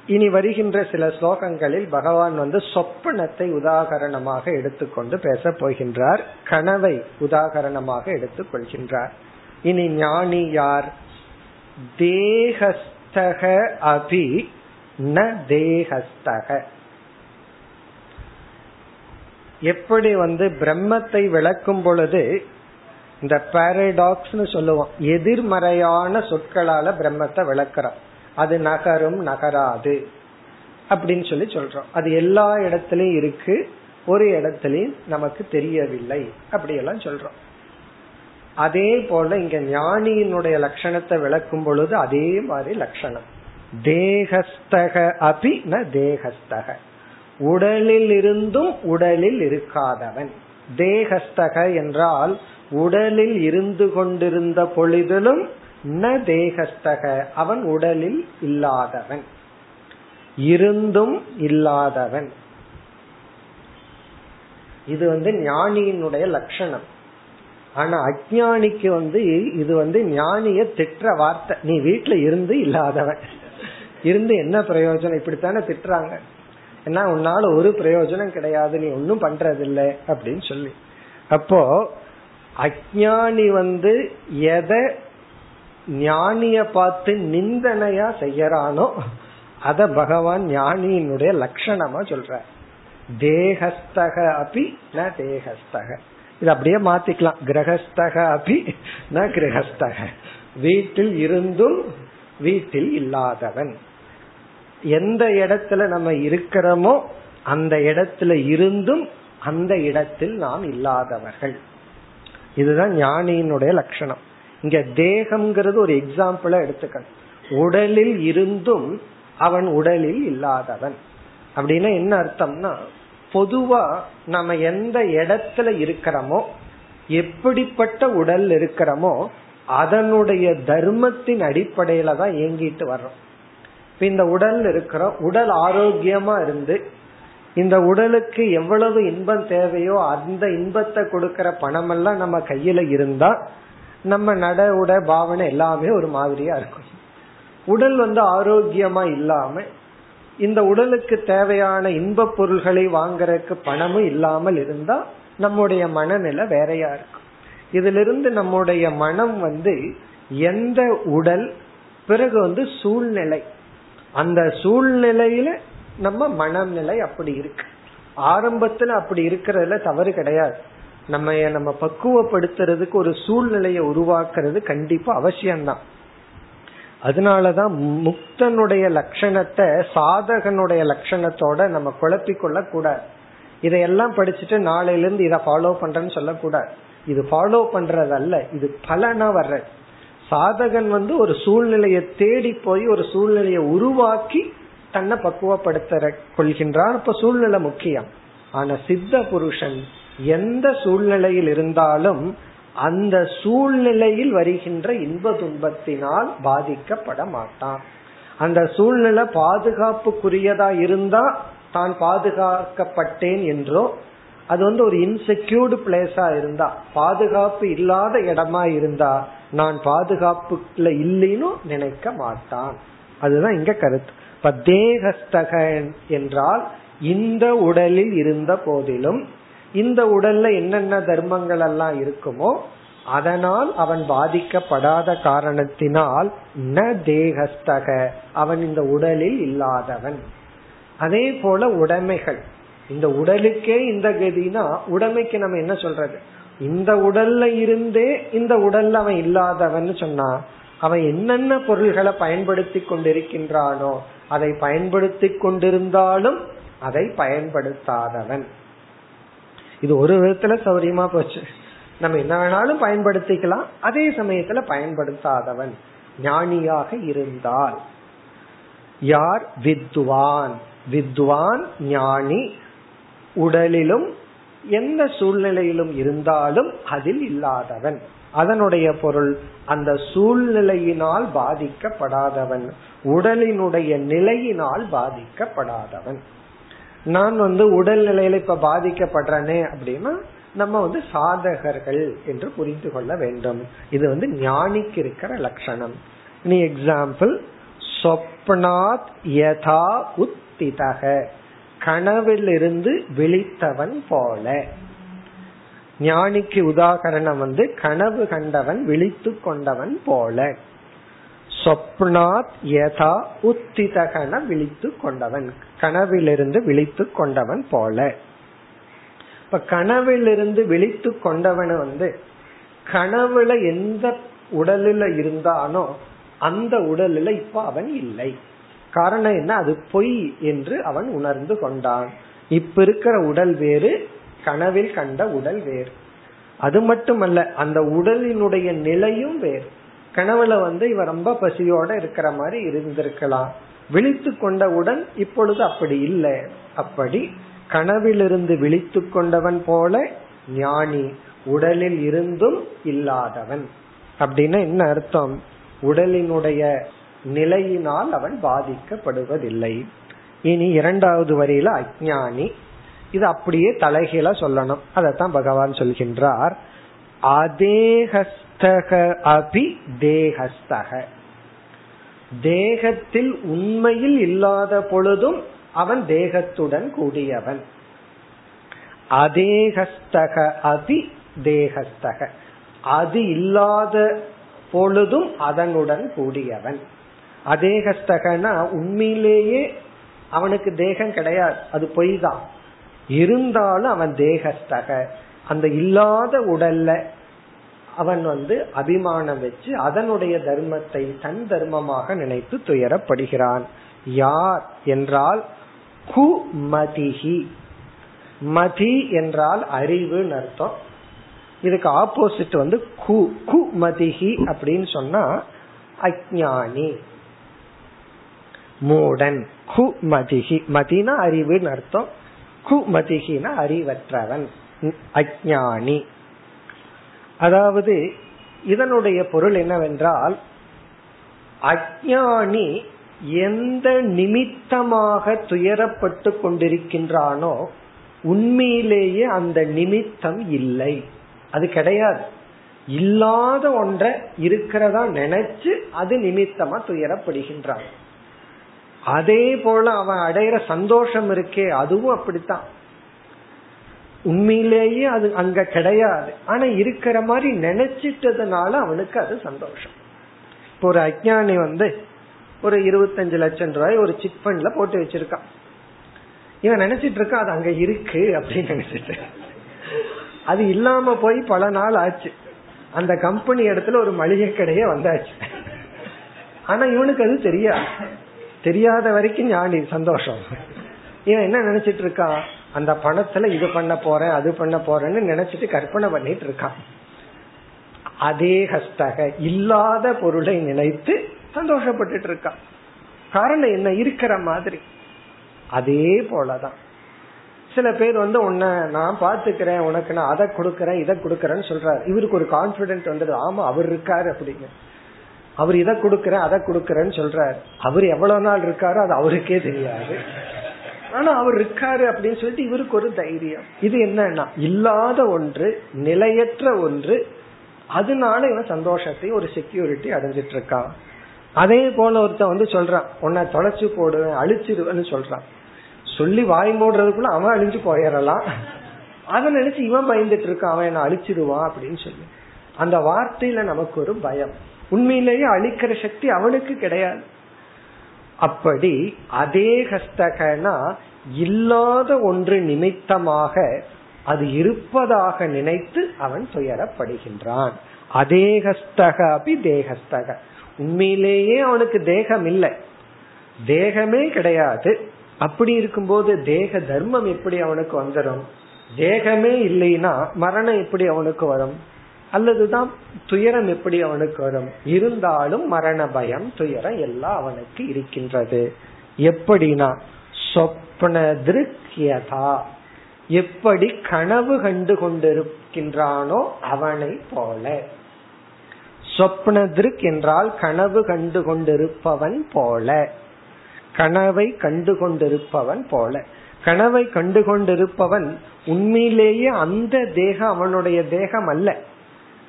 இனி வருகின்ற சில ஸ்லோகங்களில் பகவான் வந்து சொப்பனத்தை உதாகரணமாக எடுத்துக்கொண்டு பேச போகின்றார் கனவை உதாகரணமாக எடுத்துக் கொள்கின்றார். இனி ஞானி யார்? தேகஸ்தக அபி ந தேகஸ்தக. எப்படி வந்து பிரம்மத்தை விளக்கும் பொழுது இந்த பாரடாக்ஸ்னு சொல்லுவோம். எதிர்மறையான சொற்களால பிரம்மத்தை விளக்குறோம். அது நகரும் நகராது. அப்படின்னு சொல்லி சொல்றோம். அது எல்லா இடத்துலயும் இருக்கு ஒரு இடத்துலயும் நமக்கு தெரியவில்லை. அப்படியெல்லாம் சொல்றோம். அதே போல இங்க ஞானியினுடைய லட்சணத்தை விளக்கும் பொழுது அதே மாதிரி லட்சணம். தேகஸ்தக அபி ந தேகஸ்தக. உடலில் இருந்தும் உடலில் இருக்காதவன். தேகஸ்தக என்றால் உடலில் இருந்து கொண்டிருந்த பொழுதிலும் ந தேகஸ்தக. அவன் உடலில் இல்லாதவன். இருந்தும் இல்லாதவன். இது வந்து ஞானியினுடைய லட்சணம். ஆனா அஜானிக்கு வந்து இது வந்து ஞானிய திட்ட வார்த்தை. நீ வீட்டுல இருந்து இல்லாதவன். இருந்து என்ன பிரயோஜனம்? இப்படித்தானே திட்டுறாங்க. ஏன்னா உன்னால ஒரு பிரயோஜனம் கிடையாது நீ ஒன்னும் பண்றதில்லை அப்படின்னு சொல்லி. அப்போ அஜானி வந்து எதை ஞானிய பார்த்து நிந்தனையா செய்யறானோ அத பகவான் ஞானியினுடைய லட்சணமா சொல்ற தேகஸ்தக அபி ந தேகஸ்தக. இது அப்படியே மாத்திக்கலாம். கிரகஸ்தக அபி ந கிரகஸ்தக. வீட்டில் இருந்தும் வீட்டில் இல்லாதவன். எந்த இடத்துல நம்ம இருக்கிறோமோ அந்த இடத்துல இருந்தும் அந்த இடத்தில் நாம் இல்லாதவர்கள். இதுதான் ஞானியினுடைய லட்சணம். இங்க தேகம்ங்கிறது ஒரு எக்ஸாம்பிளா எடுத்துக்கணும். உடலில் இருந்தும் அவன் உடலில் இல்லாதவன். அப்படின்னா என்ன அர்த்தம்னா பொதுவா நம்ம எந்த இடத்துல இருக்கிறோமோ எப்படிப்பட்ட உடல் இருக்கிறோமோ அதனுடைய தர்மத்தின் அடிப்படையில தான் இயங்கிட்டு வர்றோம். இந்த உடல் இருக்கிறோம் உடல் ஆரோக்கியமா இருந்து இந்த உடலுக்கு எவ்வளவு இன்பம் தேவையோ அந்த இன்பத்தை கொடுக்கற பணம் எல்லாம் நம்ம கையில இருந்தா நம்ம நட உட பாவனை எல்லாமே ஒரு மாதிரியா இருக்கும். உடல் வந்து ஆரோக்கியமா இல்லாம இந்த உடலுக்கு தேவையான இன்ப பொருள்களை வாங்கறதுக்கு பணமும் இல்லாமல் இருந்தா நம்முடைய மனநிலை வேறையா இருக்கும். இதுல இருந்து நம்முடைய மனம் வந்து எந்த உடல் பிறகு வந்து சூழ்நிலை அந்த சூழ்நிலையில நம்ம மனநிலை அப்படி இருக்கு. ஆரம்பத்துல அப்படி இருக்கிறதுல தவறு கிடையாது. நம்ம நம்ம பக்குவப்படுத்துறதுக்கு ஒரு சூழ்நிலையை உருவாக்குறது கண்டிப்பா அவசியம்தான். அதனாலதான் முக்தனுடைய லட்சணத்தை சாதகனுடைய லட்சணத்தோட நம்ம குழப்பிக்கொள்ள கூடாது இதையெல்லாம் படிச்சுட்டு நாளையில இருந்து இதை ஃபாலோ பண்றேன்னு சொல்லக்கூடாது. இது ஃபாலோ பண்றதல்ல இது பலனா வர்றது. சாதகன் வந்து ஒரு சூழ்நிலையை தேடி போய் ஒரு சூழ்நிலையை உருவாக்கி தன்னை பக்குவப்படுத்த கொள்கின்றான். அப்ப சூழ்நிலை முக்கியம். ஆனா சித்த புருஷன் எந்த சூழ்நிலையில் இருந்தாலும் அந்த சூழ்நிலையில் வருகின்ற இன்ப துன்பத்தினால் பாதிக்கப்பட மாட்டான். அந்த சூழ்நிலை பாதுகாப்புக்குரியதா இருந்தா தான் பாதுகாக்கப்பட்டேன் என்றோ அது வந்து ஒரு இன்செக்யூர்டு பிளேஸா இருந்தா பாதுகாப்பு இல்லாத இடமா இருந்தா நான் பாதுகாப்புல இல்லைன்னு நினைக்க மாட்டான். அதுதான் இங்க கருத்து. இப்ப தேகஸ்தகன் என்றால் இந்த உடலில் இருந்த போதிலும் இந்த உடல்ல என்னென்ன தர்மங்கள் எல்லாம் இருக்குமோ அதனால் அவன் பாதிக்கப்படாத காரணத்தினால் ந தேகஸ்தக அவன் இந்த உடலில் இல்லாதவன். அதே போல உடைமைகள். இந்த உடலுக்கே இந்த கதினா உடைமைக்கு நம்ம என்ன சொல்றது? இந்த உடல்ல இருந்தே இந்த உடல்ல அவன் இல்லாதவன் சொன்னா அவன் என்னென்ன பொருள்களை பயன்படுத்தி கொண்டிருக்கின்றானோ அதை பயன்படுத்தி கொண்டிருந்தாலும் அதை பயன்படுத்தாதவன். இது ஒரு விதத்துல சௌரியமா போச்சு. நம்ம என்ன வேணாலும் பயன்படுத்திக்கலாம் அதே சமயத்துல பயன்படுத்தாதவன். ஞானியாக இருந்தால். யார்? வித்வான். வித்வான் ஞானி. உடலிலும் எந்த சூழ்நிலையிலும் இருந்தாலும் அதில் இல்லாதவன். அதனுடைய பொருள் அந்த சூழ்நிலையினால் பாதிக்கப்படாதவன். உடலினுடைய நிலையினால் பாதிக்கப்படாதவன். நான் வந்து உடல் நிலையில இப்ப பாதிக்கப்படுறேனே அப்படின்னா நம்ம வந்து சாதகர்கள் என்று புரிந்து கொள்ள வேண்டும். இது வந்து ஞானிக்கு இருக்கிற லட்சணம். நீ எக்ஸாம்பிள் சொப்னாத் யதா உத்திதக. கனவிலிருந்து விழித்தவன் போல. ஞானிக்கு உதாகரணம் வந்து கனவு கண்டவன் விழித்து கொண்டவன் போல. சொப்னாத் யதா உத்திதகன விழித்து கொண்டவன் கனவிலிருந்து விழித்து கொண்டவன் போல. இப்ப கனவிலிருந்து விழித்து கொண்டவன் வந்து கனவுல எந்த உடலில் இருந்தானோ அந்த உடலில் இப்ப அவன் இல்லை. காரணம் என்ன? அது பொய் என்று அவன் உணர்ந்து கொண்டான். இப்ப இருக்கிற உடல் வேறு கனவில் கண்ட உடல் வேறு. அது மட்டுமல்ல அந்த உடலினுடைய நிலையும் வேறு. கனவுல வந்து இவன் ரொம்ப பசியோட இருக்கிற மாதிரி இருந்திருக்கலாம். விழித்து கொண்டவுடன் இப்பொழுது அப்படி இல்லை. அப்படி கனவிலிருந்து விழித்து கொண்டவன் போல ஞானி உடலில் இருந்தும் இல்லாதவன். அப்படின்னா என்ன அர்த்தம்? உடலினுடைய நிலையினால் அவன் பாதிக்கப்படுவதில்லை. இனி இரண்டாவது வரியில அஜானி இது அப்படியே தலைகீழ சொல்லணும். அதத்தான் பகவான் சொல்கின்றார். அதேகஸ்தக அபி தேகஸ்தக. தேகத்தில் உண்மையில் இல்லாத பொழுதும் அவன் தேகத்துடன் கூடியவன். அதேகஸ்தக அபி தேகஸ்தக. அது இல்லாத பொழுதும் அதனுடன் கூடியவன். அதேகஸ்தகனா உண்மையிலேயே அவனுக்கு தேகம் கிடையாது. அது பொய் தான் இருந்தாலும் அவன் தேகஸ்தக. அந்த இல்லாத உடல்ல அவன் வந்து அபிமானம் வச்சு அதனுடைய தர்மத்தை தன் தர்மமாக நினைத்து துயரப்படுகிறான். யார் என்றால் கு மதிஹி. மதி என்றால் அறிவுன்னு அர்த்தம். இதுக்கு ஆப்போசிட் வந்து கு கு மதிஹி அப்படின்னு சொன்னா அஜானி மூடன். கு மதிகி மதினா அறிவுன்னு அர்த்தம். கு மதிகினா அறிவற்றவன். அஜானி அதாவது இதனுடைய பொருள் என்னவென்றால் அஜானி எந்த நிமித்தமாக துயரப்பட்டு கொண்டிருக்கின்றானோ உண்மையிலேயே அந்த நிமித்தம் இல்லை. அது கிடையாது. இல்லாத ஒன்றை இருக்கிறதா நினைச்சு அது நிமித்தமா துயரப்படுகின்றான். அதே போல அவன் அடையிற சந்தோஷம் இருக்கே அதுவும் அப்படித்தான். உண்மையிலேயே அது அங்க கிடையாது. ஆனா இருக்கிற மாதிரி நினைச்சிட்டதுனால அவனுக்கு அது சந்தோஷம். இப்போ ஒரு அஜானி வந்து ஒரு இருபத்தஞ்சு லட்சம் ரூபாய் ஒரு சிட் ஃபண்ட்ல போட்டு வச்சிருக்கான். இவன் நினைச்சிட்டு இருக்கான் அது அங்க இருக்கு அப்படின்னு நினைச்சிட்டு. அது இல்லாம போய் பல நாள் ஆச்சு. அந்த கம்பெனி இடத்துல ஒரு மளிகை கடையே வந்தாச்சு. ஆனா இவனுக்கு அது தெரியாது. தெரியாத வரைக்கும் ஞானி சந்தோஷம். இவன் என்ன நினைச்சிட்டு இருக்கான் அந்த பணத்துல இது பண்ண போறேன் அது பண்ண போறேன்னு நினைச்சிட்டு கற்பனை பண்ணிட்டு இருக்கான் அதே ஹஸ்தக இல்லாத பொருளை நினைத்து சந்தோஷப்பட்டுட்டு இருக்கான் காரணம் என்ன? இருக்கிற மாதிரி. அதே போலதான். சில பேர் வந்து உன்னை நான் பாத்துக்கிறேன் உனக்கு நான் அதை கொடுக்கறேன் இதை கொடுக்கறேன்னு சொல்றாரு. இவருக்கு ஒரு கான்பிடென்ட் வந்துடுது. ஆமா அவர் இருக்காரு அப்படின்னு. அவர் இதை கொடுக்கற அதை கொடுக்கறேன்னு சொல்றாரு. அவர் எவ்வளவு நாள் இருக்காரோ அது அவருக்கே தெரியாது. ஆனா அவர் இருக்காரு அப்படின்னு சொல்லிட்டு இவருக்கு ஒரு தைரியம். இது என்னன்னா இல்லாத ஒன்று நிலையற்ற ஒன்று அதனால இவன் சந்தோஷத்தை ஒரு செக்யூரிட்டி அடைஞ்சிட்டு இருக்கான் அதே போல ஒருத்தன் வந்து சொல்றான் உன்னை தொலைச்சு போடுவேன் அழிச்சிருவேன்னு சொல்றான். சொல்லி வாய் மூடுறதுக்குள்ள அவன் அழிஞ்சு போயிடலாம். அதை நினைச்சு இவன் பயந்துட்டு இருக்கான் அவன் என்ன அழிச்சிருவான் அப்படின்னு சொல்லி. அந்த வார்த்தையில நமக்கு ஒரு பயம். உண்மையிலேயே அழிக்கிற சக்தி அவனுக்கு கிடையாது. அப்படி அதே ஹஸ்தகனா இல்லாத ஒன்று நிமித்தமாக அது இருப்பதாக நினைத்து அவன் துயரப்படுகின்றான். அதே ஹஸ்தக அபி தேகஸ்தக உண்மையிலேயே அவனுக்கு தேகம் இல்லை. தேகமே கிடையாது. அப்படி இருக்கும்போது தேக தர்மம் எப்படி அவனுக்கு வந்துடும் தேகமே இல்லைன்னா மரணம் எப்படி அவனுக்கு வரும்? அல்லதுதான் துயரம் எப்படி அவனுக்கு வரும்? இருந்தாலும் மரண பயம் துயரம் எல்லாம் அவனுக்கு இருக்கின்றது. எப்படின்னா சொப்ன திருக்கியதா எப்படி கனவு கண்டு கொண்டிருக்கின்றானோ அவனை போல. சொப்ன திருக் என்றால் கனவு கண்டு கொண்டிருப்பவன் போல. கனவை கண்டு கொண்டிருப்பவன் போல. கனவை கண்டு கொண்டிருப்பவன் உண்மையிலேயே அந்த தேகம் அவனுடைய தேகம் அல்ல.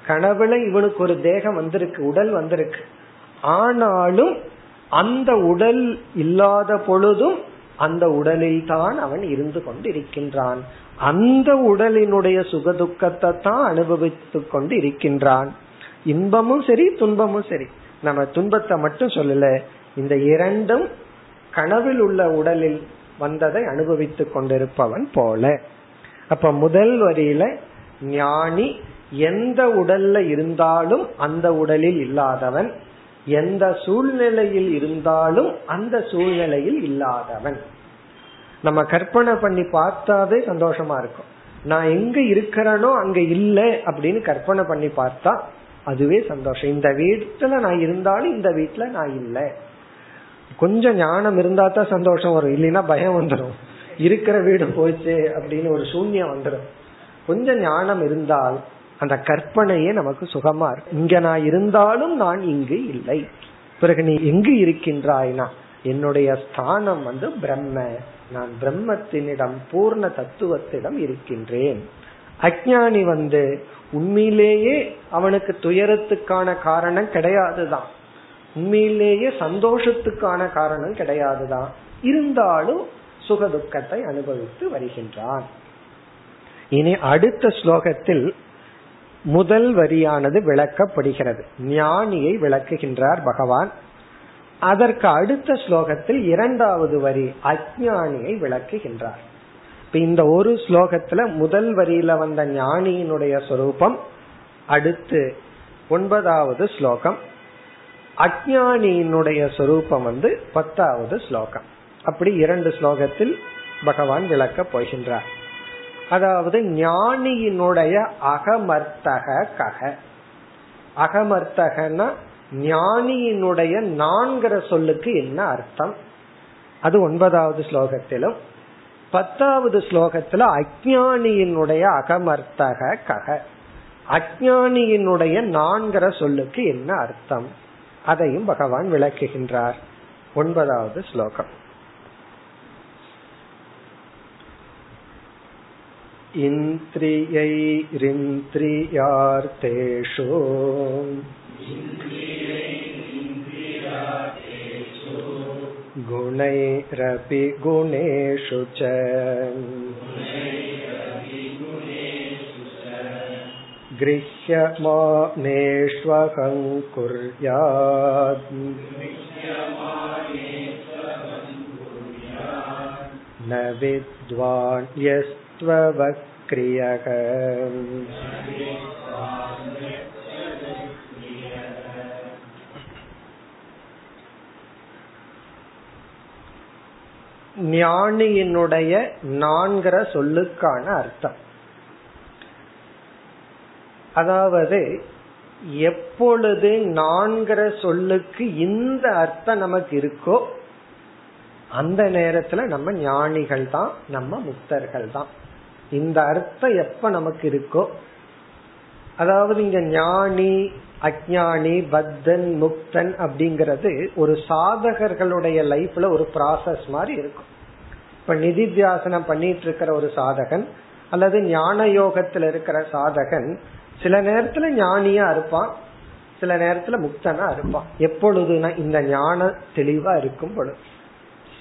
கனவுல இவனுக்கு ஒரு தேகம் வந்திருக்கு உடல் வந்திருக்கு. ஆனாலும் அந்த உடல் இல்லாத பொழுதும் அந்த உடலில் தான் அவன் இருந்து கொண்டிருக்கின்றான். அந்த உடலினுடைய சுகதுக்கத்தை தான் அனுபவித்துக் கொண்டு இருக்கின்றான் இன்பமும் சரி துன்பமும் சரி. நம்ம துன்பத்தை மட்டும் சொல்லல இந்த இரண்டும் கனவில் உள்ள உடலில் வந்ததை அனுபவித்துக் கொண்டிருப்பவன் போல. அப்ப முதல் வரியில ஞானி எந்த உடல்ல இருந்தாலும் அந்த உடலில் இல்லாதவன் எந்த சூழ்நிலையில் இருந்தாலும் அந்த சூழ்நிலையில் இல்லாதவன். நம்ம கற்பனை பண்ணி பார்த்தாவே சந்தோஷமா இருக்கும். நான் எங்க இருக்கிறேனோ அங்க இல்லை அப்படின்னு கற்பனை பண்ணி பார்த்தா அதுவே சந்தோஷம். இந்த வீட்டுல நான் இருந்தாலும் இந்த வீட்டுல நான் இல்லை. கொஞ்சம் ஞானம் இருந்தா தான் சந்தோஷம் வரும். இல்லைன்னா பயம் வந்துடும் இருக்கிற வீடு போச்சு அப்படின்னு ஒரு சூன்யம் வந்துடும் கொஞ்சம் ஞானம் இருந்தால் அந்த கற்பனையே நமக்கு சுகமா இருக்கு இங்க நான் இருந்தாலும் நான் இங்கு இல்லை. பிறகு நீ எங்கு இருக்கின்றாய்னா? என்னுடைய ஸ்தானம் வந்து பிரம்ம. நான் பிரம்மத்தினிடம் பூர்ண தத்துவத்திடம் இருக்கின்றேன். அஜானி வந்து உண்மையிலேயே அவனுக்கு துயரத்துக்கான காரணம் கிடையாதுதான். உண்மையிலேயே சந்தோஷத்துக்கான காரணம் கிடையாதுதான். இருந்தாலும் சுகதுக்கத்தை அனுபவித்து வருகின்றான். இனி அடுத்த ஸ்லோகத்தில் முதல் வரியானது விளக்கப்படுகிறது. ஞானியை விளக்குகின்றார் பகவான். அதற்கு அடுத்த ஸ்லோகத்தில் இரண்டாவது வரி அஜானியை விளக்குகின்றார். இப்ப இந்த ஒரு ஸ்லோகத்துல முதல் வரியில வந்த ஞானியினுடைய சொரூபம் அடுத்து ஒன்பதாவது ஸ்லோகம். அஜானியினுடைய சொரூபம் வந்து பத்தாவது ஸ்லோகம். அப்படி இரண்டு ஸ்லோகத்தில் பகவான் விளக்கப் போகின்றார். அதாவது ஞானியினுடைய அகமர்த்தக கக. அகமர்த்தகனா ஞானியினுடைய நான்கிற சொல்லுக்கு என்ன அர்த்தம்? அது ஒன்பதாவது ஸ்லோகத்திலும் பத்தாவது ஸ்லோகத்துல அஜானியினுடைய அகமர்த்தக கக. அஜானியினுடைய நான்கிற சொல்லுக்கு என்ன அர்த்தம்? அதையும் பகவான் விளக்குகின்றார். ஒன்பதாவது ஸ்லோகம். इन्द्रियैरिन्द्रियार्थेषु गुणैरपि गुणेषु च गृह्यमानेष्वहं कुर्यात् न विद्वान् यस् त्ववक्रियः ஞானியினுடைய நான்கிற சொல்லுக்கான அர்த்தம் அதாவது எப்பொழுது நான்கிற சொல்லுக்கு இந்த அர்த்தம் நமக்கு இருக்கோ அந்த நேரத்துல நம்ம ஞானிகள் தான் நம்ம முக்தர்கள் தான் இந்த அர்த்தம் எப்ப நமக்கு இருக்கோ அதாவது இங்க ஞானி அஜானி பத்தன் முக்தன் அப்படிங்கறது ஒரு சாதகர்களுடைய லைஃப்ல ஒரு ப்ராசஸ் மாதிரி இருக்கும். இப்ப நிதித்தியாசனம் பண்ணிட்டு இருக்கிற ஒரு சாதகன் அல்லது ஞான யோகத்துல இருக்கிற சாதகன் சில நேரத்துல ஞானியா இருப்பான் சில நேரத்துல முக்தனா இருப்பான். எப்பொழுதுனா இந்த ஞான தெளிவா இருக்கும் பொழுது.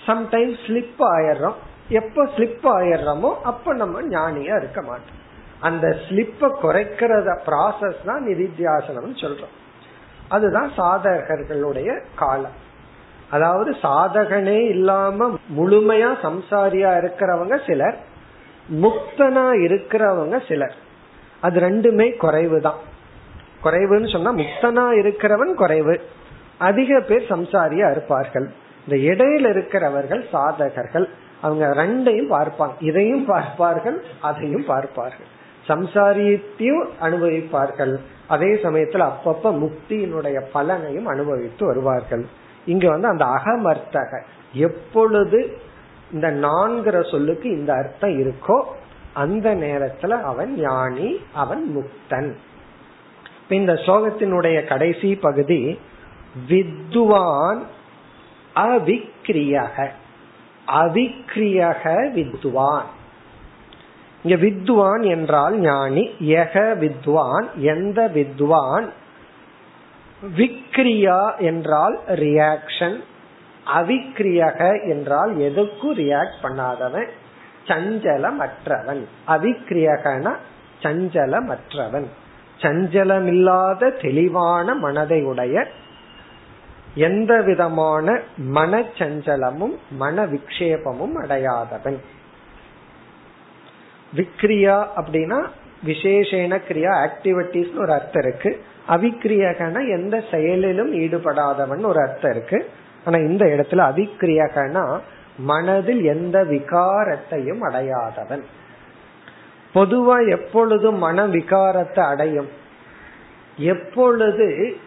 சம்டைம் ஸ்லிப் ஆயிடுறோம். எப்ப ஸ்லிப் ஆயிடுறோமோ அப்ப நம்ம ஞானியா இருக்க மாட்டோம். அந்த ஸ்லிப்ப குறைக்கிறத ப்ராசஸ் தான் நிதித்தியாசனம் சொல்றோம். அதுதான் சாதகர்களுடைய காலம். அதாவது சாதகனே இல்லாம முழுமையா சம்சாரியா இருக்கிறவங்க சிலர் முக்தனா இருக்கிறவங்க சிலர். அது ரெண்டுமே குறைவு தான் குறைவுன்னு சொன்னா முக்தனா இருக்கிறவன் குறைவு. அதிக பேர் சம்சாரியா இருப்பார்கள். இந்த இடையில இருக்கிறவர்கள் சாதகர்கள். அவங்க ரெண்டையும் பார்ப்பாங்க. இதையும் பார்ப்பார்கள் அதையும் பார்ப்பார்கள். சம்சாரியத்தையும் அனுபவிப்பார்கள். அதே சமயத்துல அப்பப்ப முக்தியினுடைய பலனையும் அனுபவித்து வருவார்கள். இங்க வந்து அந்த அகமர்த்தக எப்பொழுது இந்த நான்கிற சொல்லுக்கு இந்த அர்த்தம் இருக்கோ அந்த நேரத்துல அவன் ஞானி அவன் முக்தன். இந்த சோகத்தினுடைய கடைசி பகுதி வித்வான் அவிக்ரியக. அவிக்ரியக வித்வான். இங்க வித்வான் என்றால் ஞானி எக வித்வான் எந்த வித்வான்? விக்ரியா என்றால் ரியாக்ஷன் அவிக்ரியக என்றால் எதுக்கும் ரியாக்ட் பண்ணாதவன் சஞ்சலமற்றவன். அவிக்ரியகன சஞ்சலமற்றவன். சஞ்சலமில்லாத தெளிவான மனதை உடைய எந்த விதமான மனச்சஞ்சலமும் மன விக்ஷேபமும் அடையாதவன். விக்ரியா அப்படின்னா விசேஷன கிரியா ஆக்டிவிட்டிஸ் ஒரு அர்த்தம் இருக்கு. அவிக்ரியகன எந்த செயலிலும் ஈடுபடாதவன் ஒரு அர்த்தம் இருக்கு. ஆனா இந்த இடத்துல அவிக்ரியகனா மனதில் எந்த விகாரத்தையும் அடையாதவன். பொதுவா எப்பொழுது மன விகாரத்தை அடையும்? எப்பொழுது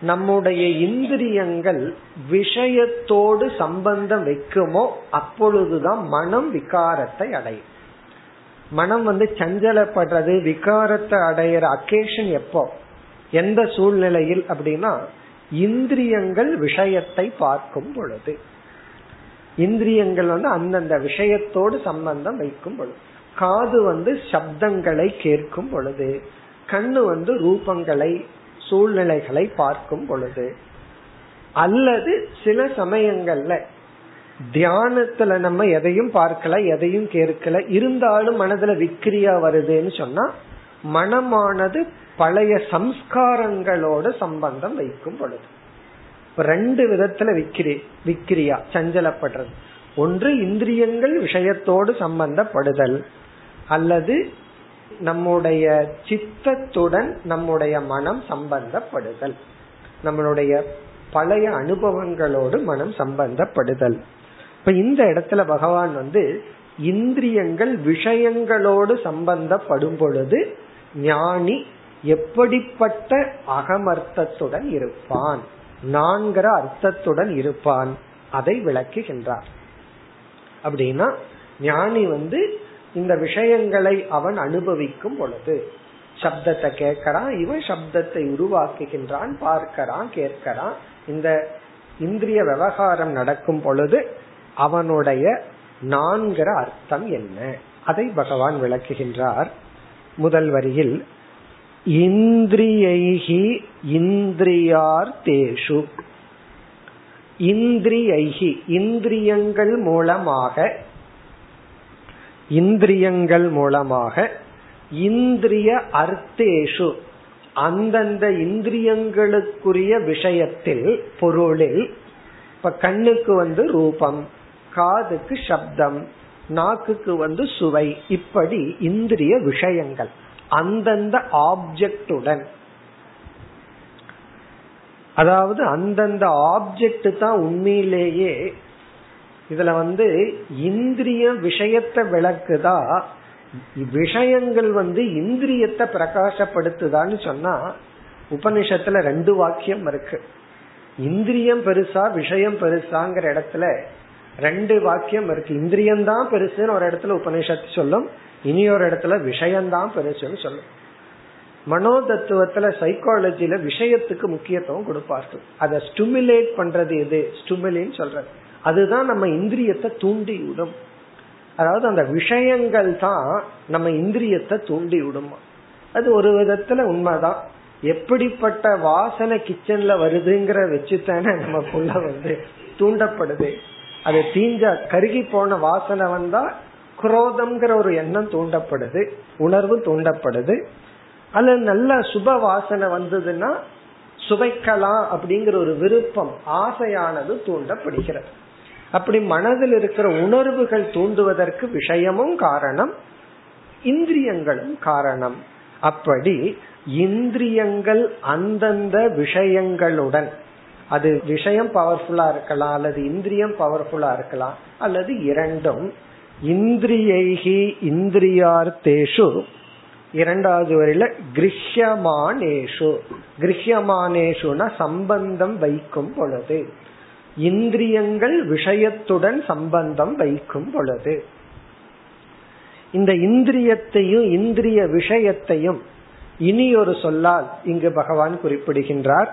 நம்முடைய இந்திரியங்கள் விஷயத்தோடு சம்பந்தம் வைக்குமோ அப்பொழுதுதான் மனம் விகாரத்தை அடையும். மனம் வந்து சஞ்சலப்படுறது விகாரத்தை அடையிற அக்கேஷன் எப்போ? எந்த சூழ்நிலையில் அப்படின்னா இந்திரியங்கள் விஷயத்தை பார்க்கும் பொழுது. இந்திரியங்கள் வந்து அந்தந்த விஷயத்தோடு சம்பந்தம் வைக்கும் பொழுது. காது வந்து சப்தங்களை கேட்கும் பொழுது. கண்ணு வந்து ரூபங்களை சூழ்நிலைகளை பார்க்கும் பொழுது அல்லது சில சமயங்கள்ல தியானத்துல நம்ம எதையும் பார்க்கல எதையும் கேட்கல இருந்தாலும் மனதுல விக்கிரியா வருதுன்னு சொன்னா மனமானது பழைய சம்ஸ்காரங்களோட சம்பந்தம் வைக்கும் பொழுது. ரெண்டு விதத்துல விக்கிரி விக்கிரியா சஞ்சலப்படுறது. ஒன்று இந்திரியங்கள் விஷயத்தோடு சம்பந்தப்படுதல் அல்லது நம்முடைய சித்தத்துடன் நம்முடைய மனம் சம்பந்தப்படுதல். நம்மளுடைய பழைய அனுபவங்களோடு மனம் சம்பந்தப்படுதல். இப்ப இந்த இடத்துல பகவான் வந்து இந்திரியங்கள் விஷயங்களோடு சம்பந்தப்படும் பொழுது ஞானி எப்படிப்பட்ட அகமர்த்தத்துடன் இருப்பான் நான்கிற அர்த்தத்துடன் இருப்பான் அதை விளக்குகின்றார். அப்படின்னா ஞானி வந்து இந்த விஷயங்களை அவன் அனுபவிக்கும் பொழுது சப்தத்தை கேட்கறான் இவன் சப்தத்தை உருவாக்குகின்றான் பார்க்கறான் கேட்கறான். இந்த இந்திரிய விவகாரம் நடக்கும் பொழுது அவனுடைய நான்கிற அர்த்தம் என்ன? அதை பகவான் விளக்குகின்றார். முதல் வரியில் இந்திரியைகி இந்திரியார்த்தேஷு. இந்திரியைகி இந்திரியங்கள் மூலமாக இந்திரியங்கள் மூலமாக இந்திரிய அர்த்தேஷு அந்தந்த இந்திரியங்களுக்குரிய விஷயத்தில் பொருளில் இப்ப கண்ணுக்கு வந்து ரூபம் காதுக்கு சப்தம் நாக்குக்கு வந்து சுவை இப்படி இந்திரிய விஷயங்கள் அந்தந்த ஆப்ஜெக்டுடன். அதாவது அந்தந்த ஆப்ஜெக்ட் தான் உண்மையிலேயே இதுல வந்து இந்திரிய விஷயத்தை விளக்குதா? விஷயங்கள் வந்து இந்திரியத்தை பிரகாசப்படுத்துதான்னு சொன்னா உபனிஷத்துல ரெண்டு வாக்கியம் இருக்கு. இந்திரியம் பெருசா விஷயம் பெருசாங்கிற இடத்துல ரெண்டு வாக்கியம் இருக்கு. இந்திரியம் தான் பெருசுன்னு ஒரு இடத்துல உபனிஷத்து சொல்லும் இனி ஒரு இடத்துல விஷயம்தான் பெருசுன்னு சொல்லும். மனோ தத்துவத்துல சைக்காலஜில விஷயத்துக்கு முக்கியத்துவம் கொடுப்பார்கள். அதை ஸ்டிமுலேட் பண்றது எது? ஸ்டிமுலின்னு சொல்றது. அதுதான் நம்ம இந்திரியத்தை தூண்டி விடும் அதாவது அந்த விஷயங்கள் தான் நம்ம இந்திரியத்தை தூண்டி விடும் அது ஒரு விதத்துல உண்மைதான். எப்படிப்பட்ட வாசனை கிச்சன்ல வருதுங்கிற வச்சுத்தானே நம்ம வந்து தூண்டப்படுது. அது தீஞ்ச கருகி போன வாசனை வந்தா குரோதம்ங்கிற ஒரு எண்ணம் தூண்டப்படுது உணர்வு தூண்டப்படுது. அல்லது நல்ல சுப வாசனை வந்ததுன்னா சுவைக்கலாம் அப்படிங்கிற ஒரு விருப்பம் ஆசையானது தூண்டப்படுகிறது. அப்படி மனதில் இருக்கிற உணர்வுகள் தூண்டுவதற்கு விஷயமும் காரணம் இந்திரியங்களும் காரணம். அப்படி இந்திரியங்கள் அந்தந்த விஷயங்களுடன் அது விஷயம் பவர்ஃபுல்லா இருக்கலாம் அல்லது இந்திரியம் பவர்ஃபுல்லா இருக்கலாம் அல்லது இரண்டும் இந்திரியைகி இந்திரியார்த்தேஷு இரண்டாவது வரையில கிருஷ்யமானேஷு கிருஷ்யமானேஷுனா சம்பந்தம் வைக்கும் பொழுது. இந்திரியங்கள் விஷயத்துடன் சம்பந்தம் வைக்கும் பொழுது. இந்த இந்திரியத்தையும் இந்திரிய விஷயத்தையும் இனி ஒரு சொல்லால் இங்கு பகவான் குறிப்பிடுகின்றார்.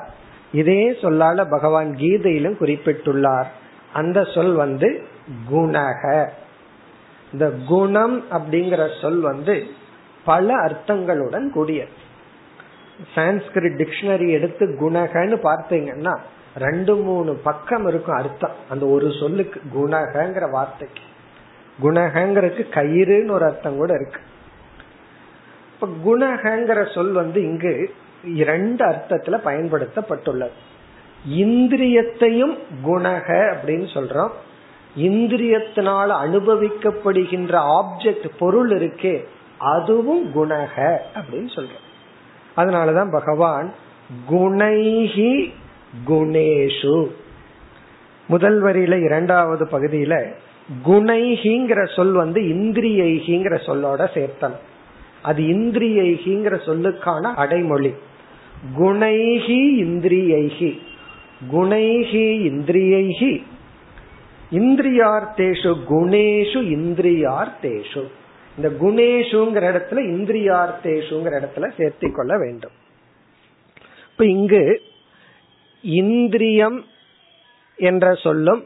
இதே சொல்லால பகவான் கீதையிலும் குறிப்பிட்டுள்ளார். அந்த சொல் வந்து குணக. இந்த குணம் அப்படிங்கிற சொல் வந்து பல அர்த்தங்களுடன் கூடிய சான்ஸ்கிரிட் டிக்ஷனரி எடுத்து குணகன்னு பார்த்தீங்கன்னா ரெண்டு மூணு பக்கம் இருக்கும் அர்த்தம். அந்த ஒரு சொல்லுக்கு குணகங்கிற வார்த்தைக்கு. குணகங்கிறதுக்கு கயிறுன்னு ஒரு அர்த்தம் கூட இருக்கு. இப்ப குணகங்கிற சொல் வந்து இங்கு இரண்டு அர்த்தத்துல பயன்படுத்தப்பட்டுள்ளது. இந்திரியத்தையும் குணக அப்படின்னு சொல்றோம். இந்திரியத்தினால் அனுபவிக்கப்படுகின்ற ஆப்ஜெக்ட் பொருள் இருக்கே அதுவும் குணக அப்படின்னு சொல்றோம். அதனாலதான் பகவான் குணைகி குணேஷு. முதல் வரியில இரண்டாவது பகுதியில குணைகிங்கிற சொல் வந்து இந்திரியைகிங்கிற சொல்லோட சேர்த்தன் அது இந்திரியைகிங்கிற சொல்லுக்கான அடைமொழி. குணைகி இந்திரியைகி குணைகி இந்திரியைகி இந்திரியார்த்தேஷு குணேஷு இந்திரியார்த்தேஷு. இந்த குணேஷுங்கிற இடத்துல இந்திரியார்த்தேஷுங்கிற இடத்துல சேர்த்தி கொள்ள வேண்டும். இப்ப இங்கு இந்திரியம் என்ற சொல்லும்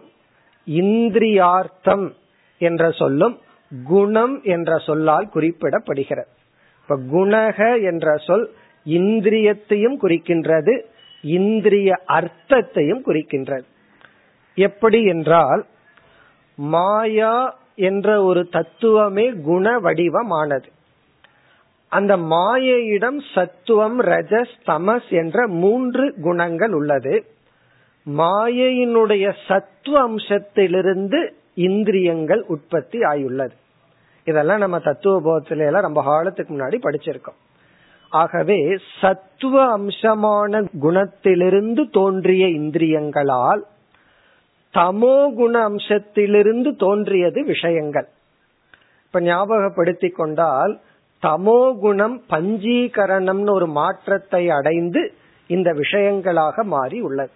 இந்திரியார்த்தம் என்ற சொல்லும் குணம் என்ற சொல்லால் குறிப்பிடப்படுகிறது. இப்ப குணக என்ற சொல் இந்திரியத்தையும் குறிக்கின்றது இந்திரிய அர்த்தத்தையும் குறிக்கின்றது. எப்படி என்றால் மாயா என்ற ஒரு தத்துவமே குண வடிவமானது. அந்த மாயையிடம் சத்துவம் ரஜஸ் தமஸ் என்ற மூன்று குணங்கள் உள்ளது. மாயையினுடைய சத்துவ அம்சத்திலிருந்து இந்திரியங்கள் உற்பத்தி ஆயுள்ளது. இதெல்லாம் நம்ம தத்துவ போதத்தில எல்லாம் ரொம்ப காலத்துக்கு முன்னாடி படிச்சிருக்கோம். ஆகவே சத்துவ அம்சமான குணத்திலிருந்து தோன்றிய இந்திரியங்களால் தமோ குண அம்சத்திலிருந்து தோன்றியது விஷயங்கள். இப்ப ஞாபகப்படுத்தி கொண்டால் தமோ குணம் பஞ்சீகரணம்னு ஒரு மாற்றத்தை அடைந்து இந்த விஷயங்களாக மாறி உள்ளது.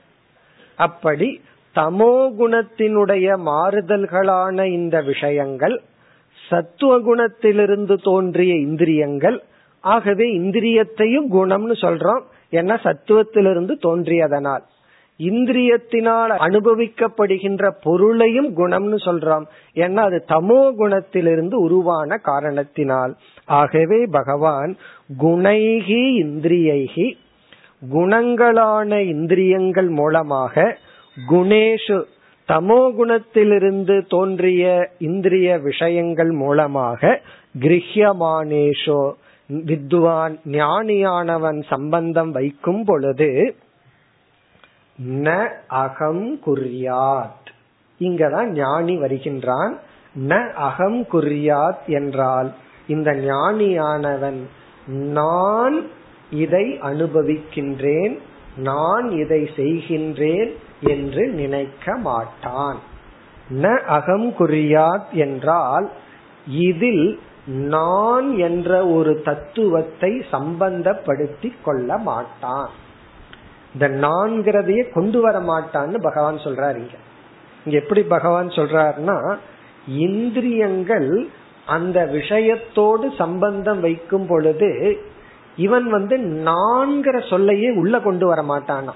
அப்படி தமோ குணத்தினுடைய மாறுதல்களான இந்த விஷயங்கள் சத்துவ குணத்திலிருந்து தோன்றிய இந்திரியங்கள் ஆகவே இந்திரியத்தையும் குணம்னு சொல்றோம் ஏன்னா சத்துவத்திலிருந்து தோன்றியதனால். இந்திரியத்தினால் அனுபவிக்கப்படுகின்ற பொருளையும் குணம்னு சொல்றோம் ஏன்னா அது தமோ குணத்திலிருந்து உருவான காரணத்தினால். ஆகவே பகவான் குணைகி இந்திரியைகி குணங்களான இந்திரியங்கள் மூலமாக குணேஷு தமோ குணத்திலிருந்து தோன்றிய இந்திரிய விஷயங்கள் மூலமாக கிரகியமானேஷோ வித்வான் ஞானியானவன் சம்பந்தம் வைக்கும் பொழுது ந அகம் குறியாத் இங்கதான் ஞானி வருகின்றான். ந அகம் குறியாத் என்றால் இந்த ஞானியானவன் நான் இதை அனுபவிக்கின்றேன் நான் இதை செய்கின்றேன் என்று நினைக்க மாட்டான். ந அகம் குறியாத் என்றால் இதில் நான் என்ற ஒரு தத்துவத்தை சம்பந்தப்படுத்தி கொள்ள மாட்டான். இந்த நான்கிறதையே கொண்டு வர மாட்டான்னு பகவான் சொல்றாரு இங்க. இங்க எப்படி பகவான் சொல்றாருன்னா இந்திரியங்கள் அந்த விஷயத்தோடு சம்பந்தம் வைக்கும் பொழுது இவன் வந்து நான்கிற சொல்லையே உள்ள கொண்டு வர மாட்டானா?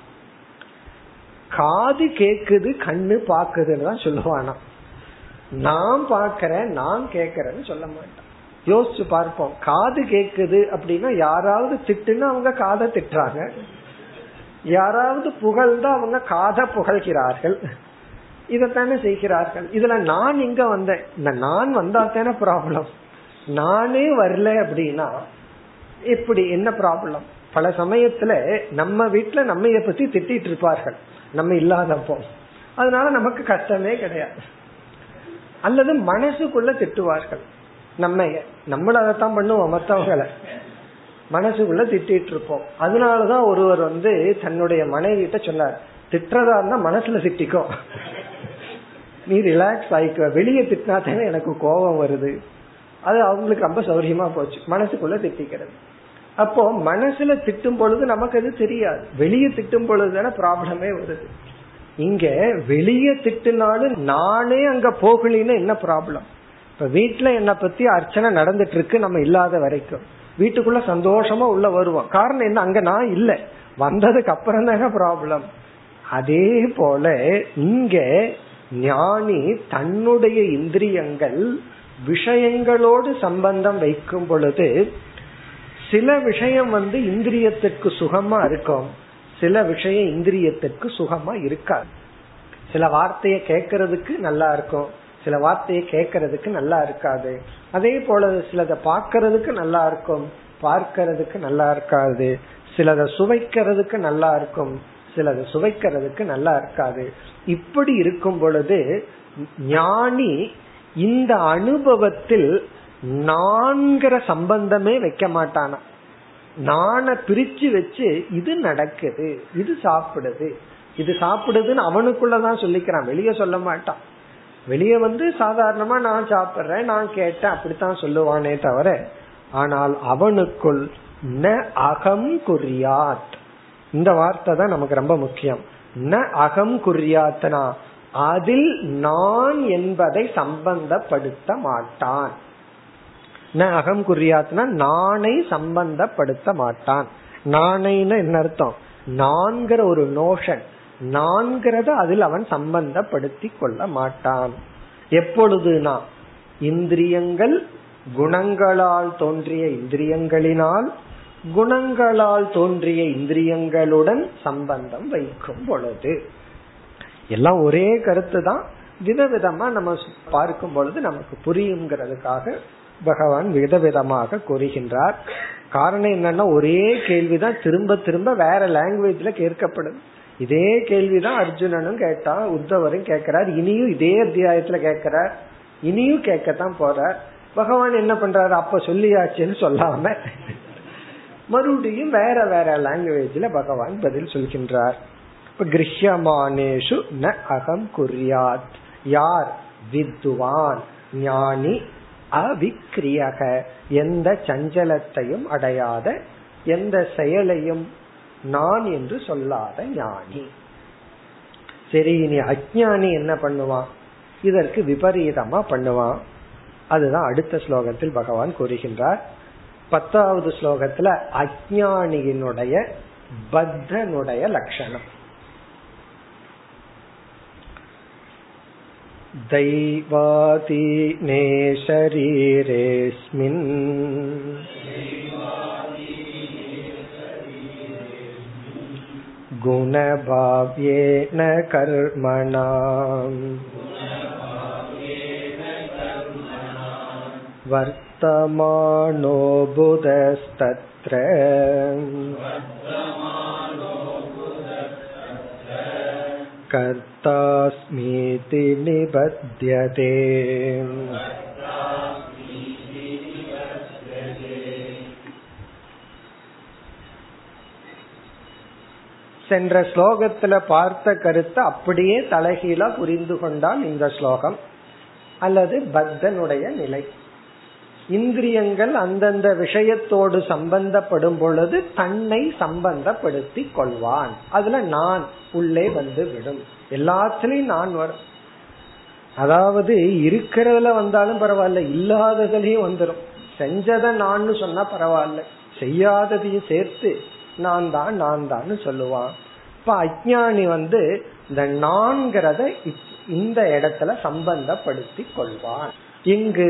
காது கேக்குது கண்ணு பாக்குதுன்னு தான் சொல்லுவானா? நான் பாக்கிறேன் நான் கேக்குறேன்னு சொல்ல மாட்டான். யோசிச்சு பார்ப்போம். காது கேக்குது அப்படின்னா யாராவது திட்டுன்னு அவங்க காதை திட்டுறாங்க. யாராவது புகழ்ந்தா அவங்க காதை புகழ்கிறார்கள். இதைத்தானே செய்கிறார்கள். இதுல நான் இங்க வந்தேன். இந்த நான் வந்தா தானே ப்ராப்ளம் நானே வரல அப்படின்னா இப்படி என்ன ப்ராப்ளம் பல சமயத்துல நம்ம வீட்டுல நம்ம பத்தி திட்டிட்டு இருப்பார்கள். நம்ம இல்லாதப்போ. அதனால நமக்கு கஷ்டமே கிடையாது. அல்லது மனசுக்குள்ள திட்டுவார்கள். நம்ம நம்மள அதைத்தான் பண்ணுவோம் மற்றவங்களை மனசுக்குள்ள திட்டிட்டு இருப்போம். அதனாலதான் ஒருவர் வந்து தன்னுடைய மனைவி கிட்ட சொன்னார் திட்டுறதா இருந்தா மனசுல திட்டிக்கும் நீ ரிலாக்ஸ் ஆயிக்க. வெளியே திட்டினா தானே எனக்கு கோபம் வருது. அது அவங்களுக்கு ரொம்ப சௌரியமா போச்சு. மனசுக்குள்ள திட்டிக்கிறது. அப்போ மனசுல திட்டும் பொழுது நமக்கு அது தெரியாது. வெளியே திட்டும் பொழுது தானே ப்ராப்ளமே வருது. இங்க வெளியே திட்டுனாலும் நானே அங்க போகலின்னு என்ன ப்ராப்ளம் இப்ப வீட்டுல என்ன பத்தி அர்ச்சனை நடந்துட்டு இருக்கு நம்ம இல்லாத வரைக்கும். வீட்டுக்குள்ள சந்தோஷமா உள்ள வருவோம். காரணம் என்ன? அங்க நான் இல்ல. வந்ததுக்கு அப்புறம் தானே ப்ராப்ளம் அதே போல இங்க ஞானி தன்னுடைய இந்திரியங்கள் விஷயங்களோடு சம்பந்தம் வைக்கும் பொழுது சில விஷயம் வந்து இந்திரியத்திற்கு சுகமா இருக்கும். சில விஷயம் இந்திரியத்திற்கு சுகமா இருக்காது. சில வார்த்தையை கேட்கறதுக்கு நல்லா இருக்கும். சில வார்த்தையை கேட்கறதுக்கு நல்லா இருக்காது. அதே போல சிலதை பார்க்கறதுக்கு நல்லா இருக்கும். பார்க்கறதுக்கு நல்லா இருக்காது. சிலதை சுவைக்கிறதுக்கு நல்லா இருக்கும். சிலது சுவைக்கிறதுக்கு நல்லா இருக்காது. இப்படி இருக்கும் பொழுது ஞானி இந்த அனுபவத்தில் நான்கிற சம்பந்தமே வைக்க மாட்டானா? நான பிரிச்சு வச்சு இது நடக்குது இது சாப்பிடுது. இது சாப்பிடுதுன்னு அவனுக்குள்ளதான் சொல்லிக்கிறான். வெளியே சொல்ல மாட்டான். வெளியே வந்து சாதாரணமா நான் சாப்பிடுறேன் நான் கேட்டேன் அப்படித்தான் சொல்லுவானே தவிர ஆனால் அவனுக்குள் ந அகம் குறியாத். இந்த வார்த்தை தான் நமக்கு ரொம்ப முக்கியம். ந அகம் குறியாத்தனா அதில் நான் என்பதை சம்பந்தப்படுத்த மாட்டான். ந அகம் குறியாத்னா நானை சம்பந்தப்படுத்த மாட்டான். நானைன்னு என்ன அர்த்தம்? நான்கிற ஒரு நோஷன் நான்கிறத அதில் அவன் சம்பந்தப்படுத்தி கொள்ள மாட்டான். எப்பொழுதுனா இந்திரியங்கள் குணங்களால் தோன்றிய இந்திரியங்களினால் குணங்களால் தோன்றிய இந்திரியங்களுடன் சம்பந்தம் வைக்கும் பொழுது. எல்லாம் ஒரே கருத்து தான் விதவிதமா நம்ம பார்க்கும் பொழுது நமக்கு புரியுங்கிறதுக்காக பகவான் விதவிதமாக கூறுகின்றார். காரணம் என்னன்னா ஒரே கேள்விதான் திரும்ப திரும்ப வேற லாங்குவேஜ்ல கேட்கப்படும். இதே கேள்விதான் அர்ஜுனனும் கேட்டா உத்தவரும் கேட்கிறார். இனியும் இதே அத்தியாயத்துல கேட்கிறார். இனியும் கேட்கத்தான் போறார். பகவான் என்ன பண்றாரு? அப்ப சொல்லியாச்சுன்னு சொல்லாம மறுபடியும் வேற வேற லாங்குவேஜ்ல பகவான் பதில் சொல்கின்றார். இப்ப கிருஷ்யமானேஷு ந அகம் குறியாத் யார்? வித்துவான். ஞானி அவிக்ரியக. எந்த சஞ்சலத்தையும் அடையாத எந்த செயலையும் நான் என்று சொல்லாத ஞானி. சரி இனி அஜானி என்ன பண்ணுவான்? இதற்கு விபரீதமா பண்ணுவான். அதுதான் அடுத்த ஸ்லோகத்தில் பகவான் கூறுகின்றார். பத்தாவது ஸ்லோகத்துல அஜானியினுடைய பத்தனுடைய லட்சணம் दैवादीने शरीरेऽस्मिन् गुणभाव्येन कर्मणा वर्तमानो बुधस्तत्र कर्तास्मीति निबध्यते சென்ற ஸ்லோகத்துல பார்த்த கருத்தை அப்படியே தலைகீழா புரிந்து கொண்டால் இந்த ஸ்லோகம் அல்லது பக்தனுடைய நிலை இந்திரியங்கள் அந்தந்த விஷயத்தோடு சம்பந்தப்படும் பொழுது தன்னை சம்பந்தப்படுத்தி கொள்வான். அதுல நான் உள்ளே வந்து விடும். எல்லாத்திலையும் நான் வரும் அதாவது இருக்கிறதுல வந்தாலும் பரவாயில்ல இல்லாததுலயும் வந்துடும் செஞ்சத நான் சொன்னா பரவாயில்ல செய்யாததையும் சேர்த்து நான் தான் நான் தான் சொல்லுவான். இப்ப அஜானி வந்து இந்த நான்கிறத இந்த இடத்துல சம்பந்தப்படுத்தி கொள்வான். இங்கு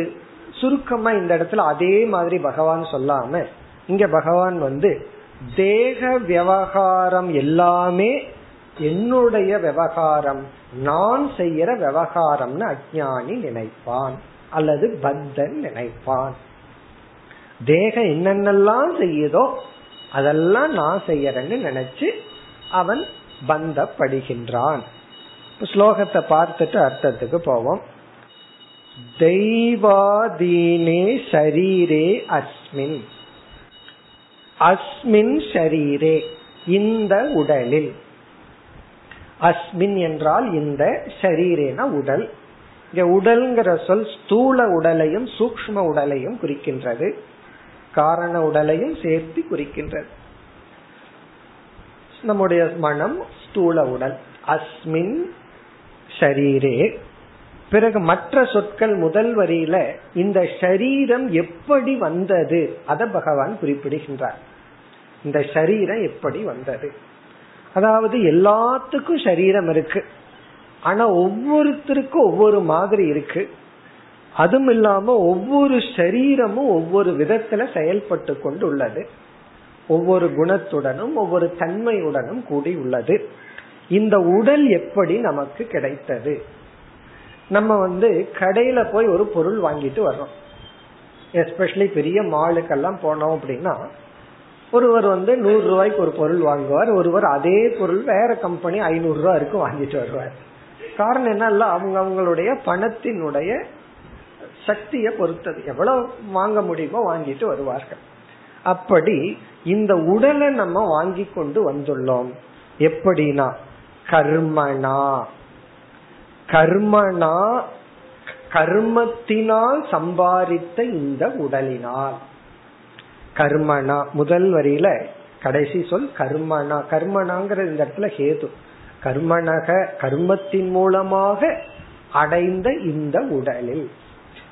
சுருக்கமா இந்த இடத்துல அதே மாதிரி பகவான் சொல்லாம இங்க பகவான் வந்து தேக விவகாரம் எல்லாமே என்னுடைய விவகாரம் நான் செய்யற விவகாரம்னு அஜானி நினைப்பான் அல்லது பந்தன் நினைப்பான். தேகம் என்னென்னலாம் செய்யுதோ அதெல்லாம் நான் செய்யறேன்னு நினைச்சு அவன் பந்தப்படுகின்றான். ஸ்லோகத்தை பார்த்துட்டு அர்த்தத்துக்கு போவோம். தெய்வாதீனே ஷரீரே அஸ்மின். அஸ்மின் ஷரீரே இந்த உடலில். அஸ்மின் என்றால் இந்த ஷரீரேன உடல். இங்க உடல்ங்கிற சொல் ஸ்தூல உடலையும் சூக்ம உடலையும் குறிக்கின்றது. காரண உடலையும் சேர்த்து குறிக்கின்றது. நம்முடைய மனம் ஸ்தூல உடல். அஸ்மின் ஷரீரே. பிறகு மற்ற சொற்கள் முதல் வரியில இந்த ஷரீரம் எப்படி வந்தது? அத பகவான் குறிப்பிடுகின்றார். இந்த ஷரீரம் எப்படி வந்தது? அதாவது எல்லாத்துக்கும் சரீரம் இருக்கு. ஆனா ஒவ்வொருத்தருக்கும் ஒவ்வொரு மாதிரி இருக்கு. அதுவும் இல்லாம ஒவ்வொரு சரீரமும் ஒவ்வொரு விதத்துல செயல்பட்டு கொண்டு உள்ளது ஒவ்வொரு குணத்துடனும் ஒவ்வொரு தன்மையுடனும் கூடி உள்ளது. இந்த உடல் எப்படி நமக்கு கிடைத்தது? நம்ம வந்து கடையில போய் ஒரு பொருள் வாங்கிட்டு வர்றோம். எஸ்பெஷலி பெரிய மாலுக்கெல்லாம் போனோம் அப்படின்னா ஒருவர் வந்து நூறு ரூபாய்க்கு ஒரு பொருள் வாங்குவார் ஒருவர் அதே பொருள் வேற கம்பெனி ஐநூறு ரூபா இருக்கும் வாங்கிட்டு வருவார். காரணம் என்ன அவங்க அவங்களுடைய பணத்தினுடைய சக்தியை பொறுத்தது. எவ்வளவு வாங்க முடியுமோ வாங்கிட்டு வருவார்கள். அப்படி இந்த உடலை நம்ம வாங்கி கொண்டு வந்துள்ளோம். எப்படின்னா கர்மனா கர்மனா கர்மத்தினால் சம்பாதித்த இந்த உடலினால். கர்மனா முதல் வரியில கடைசி சொல் கர்மனா. கர்மனாங்கிற இந்த இடத்துல ஹேது. கர்மனக கர்மத்தின் மூலமாக அடைந்த இந்த உடலில்.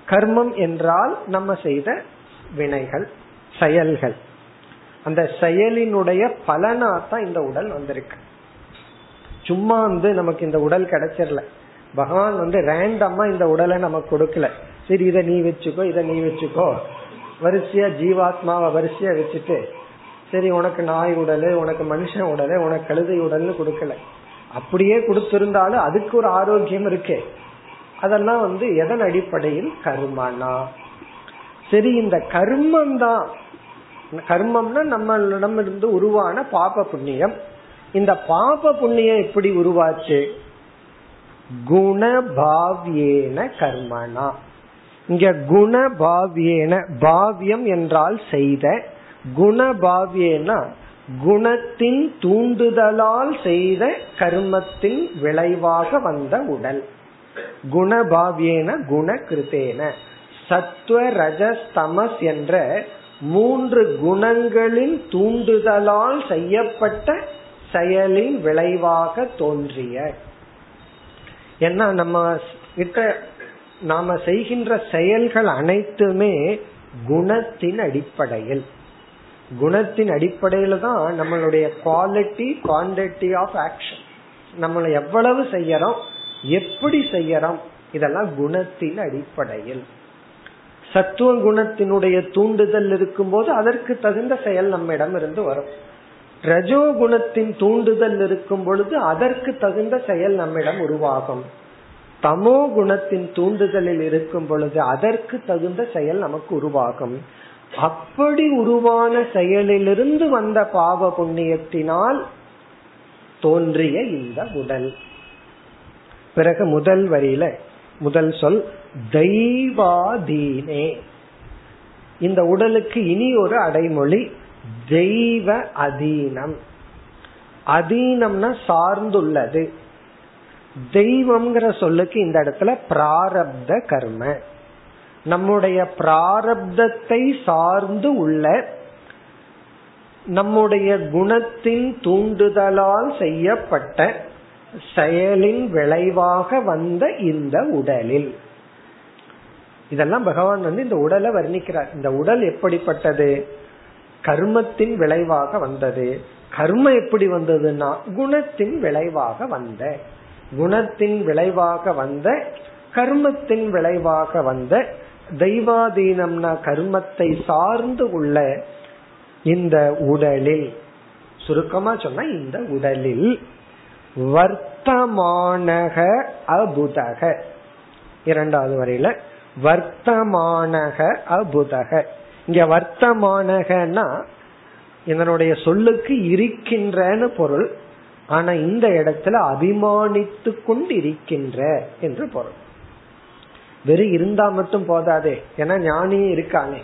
கர்மம் என்றால் நம்ம செய்த வினைகள் செயல்கள். அந்த செயலினுடைய பலனா தான் இந்த உடல் வந்திருக்கு. சும்மா வந்து நமக்கு இந்த உடல் கிடைச்சிடல. பகவான் வந்து ரேண்டமா இந்த உடலை நமக்கு கொடுக்கல. சரி இதை நீ வச்சுக்கோ இதை நீ வச்சுக்கோ. வரிசையா ஜீவாத்மாவை வரிசையா வச்சுட்டு சரி உனக்கு நாய் உடல் உனக்கு மனுஷன் உடல் உனக்கு கழுதை உடல்னு கொடுக்கல. அப்படியே கொடுத்திருந்தாலும் அதுக்கு ஒரு ஆரோக்கியம் இருக்கே. அதெல்லாம் வந்து எதன் அடிப்படையில்? கர்மனா. சரி இந்த கர்மம் தான். கர்மம்னா நம்மளிடம் இருந்து உருவான பாப புண்ணியம். இந்த பாப புண்ணியம் எப்படி உருவாச்சு? குணபாவியேன கர்மனா இங்க குணபாவியேன பாவியம் என்றால் செய்த குணபாவியேனா குணத்தின் தூண்டுதலால் செய்த கர்மத்தின் விளைவாக வந்த உடல். குணபாவியேன குணகிருத்தேன. சத்துவ ரஜஸ்தமஸ் என்ற மூன்று குணங்களின் தூண்டுதலால் செய்யப்பட்ட செயலின் விளைவாக தோன்றிய ஏன்னா நம்ம கிட்ட நாம செய்கின்ற செயல்கள் அனைத்துமே குணத்தின் அடிப்படையில். குணத்தின் அடிப்படையில தான் நம்மளுடைய குவாலிட்டி குவான்டிட்டி ஆஃப் ஆக்ஷன் நம்மளை எவ்வளவு செய்யறோம் எப்படி செய்யறோம் இதெல்லாம் குணத்தின் அடிப்படையில். சத்துவ குணத்தினுடைய தூண்டுதல் இருக்கும்போது அதற்கு தகுந்த செயல் நம்மிடம் இருந்து வரும். ரஜோ குணத்தின் தூண்டுதல் இருக்கும் பொழுது அதற்கு தகுந்த செயல் நம்மிடம் உருவாகும். தமோ குணத்தின் தூண்டுதலில் இருக்கும் பொழுது அதற்கு தகுந்த செயல் நமக்கு உருவாகும். அப்படி உருவான செயலிலிருந்து வந்த பாவ புண்ணியத்தினால் தோன்றிய இந்த உடல் பிறகு முதல் வரியில முதல் சொல் தெய்வாதீனே. இந்த உடலுக்கு இனி ஒரு அடைமொழி தெய்வ அதீனம். அதீனம்னா சார்ந்துள்ளது. தெய்வம்ங்கிற சொல்லுக்கு இந்த இடத்துல பிராரப்த கர்ம. நம்முடைய பிராரப்தத்தை சார்ந்து உள்ள நம்முடைய குணத்தின் தூண்டுதலால் செய்யப்பட்ட செயலின் விளைவாக வந்த இந்த உடலில். இதெல்லாம் பகவான் வந்து இந்த உடலை வர்ணிக்கிறார். இந்த உடல் எப்படிப்பட்டது? கர்மத்தின் விளைவாக வந்தது. கர்மம் எப்படி வந்ததுன்னா குணத்தின் விளைவாக வந்த. குணத்தின் விளைவாக வந்த கர்மத்தின் விளைவாக வந்த தெய்வாதீனம்னா கர்மத்தை சார்ந்து உள்ள இந்த உடலில் சுருக்கமா சொன்னா இந்த உடலில் வர்த்தமானக அபுதக. இரண்டாவது வரையில வர்த்தமானக அபுதக. இங்க வர்த்தமானகன்னா இதனுடைய சொல்லுக்கு இருக்கின்றன்னு பொருள் ஆனா இந்த இடத்துல அபிமானித்து கொண்டு இருக்கின்ற என்று பொருள். வெறும் இருந்தா மட்டும் போதாதே ஏன்னா ஞானியும் இருக்கானே.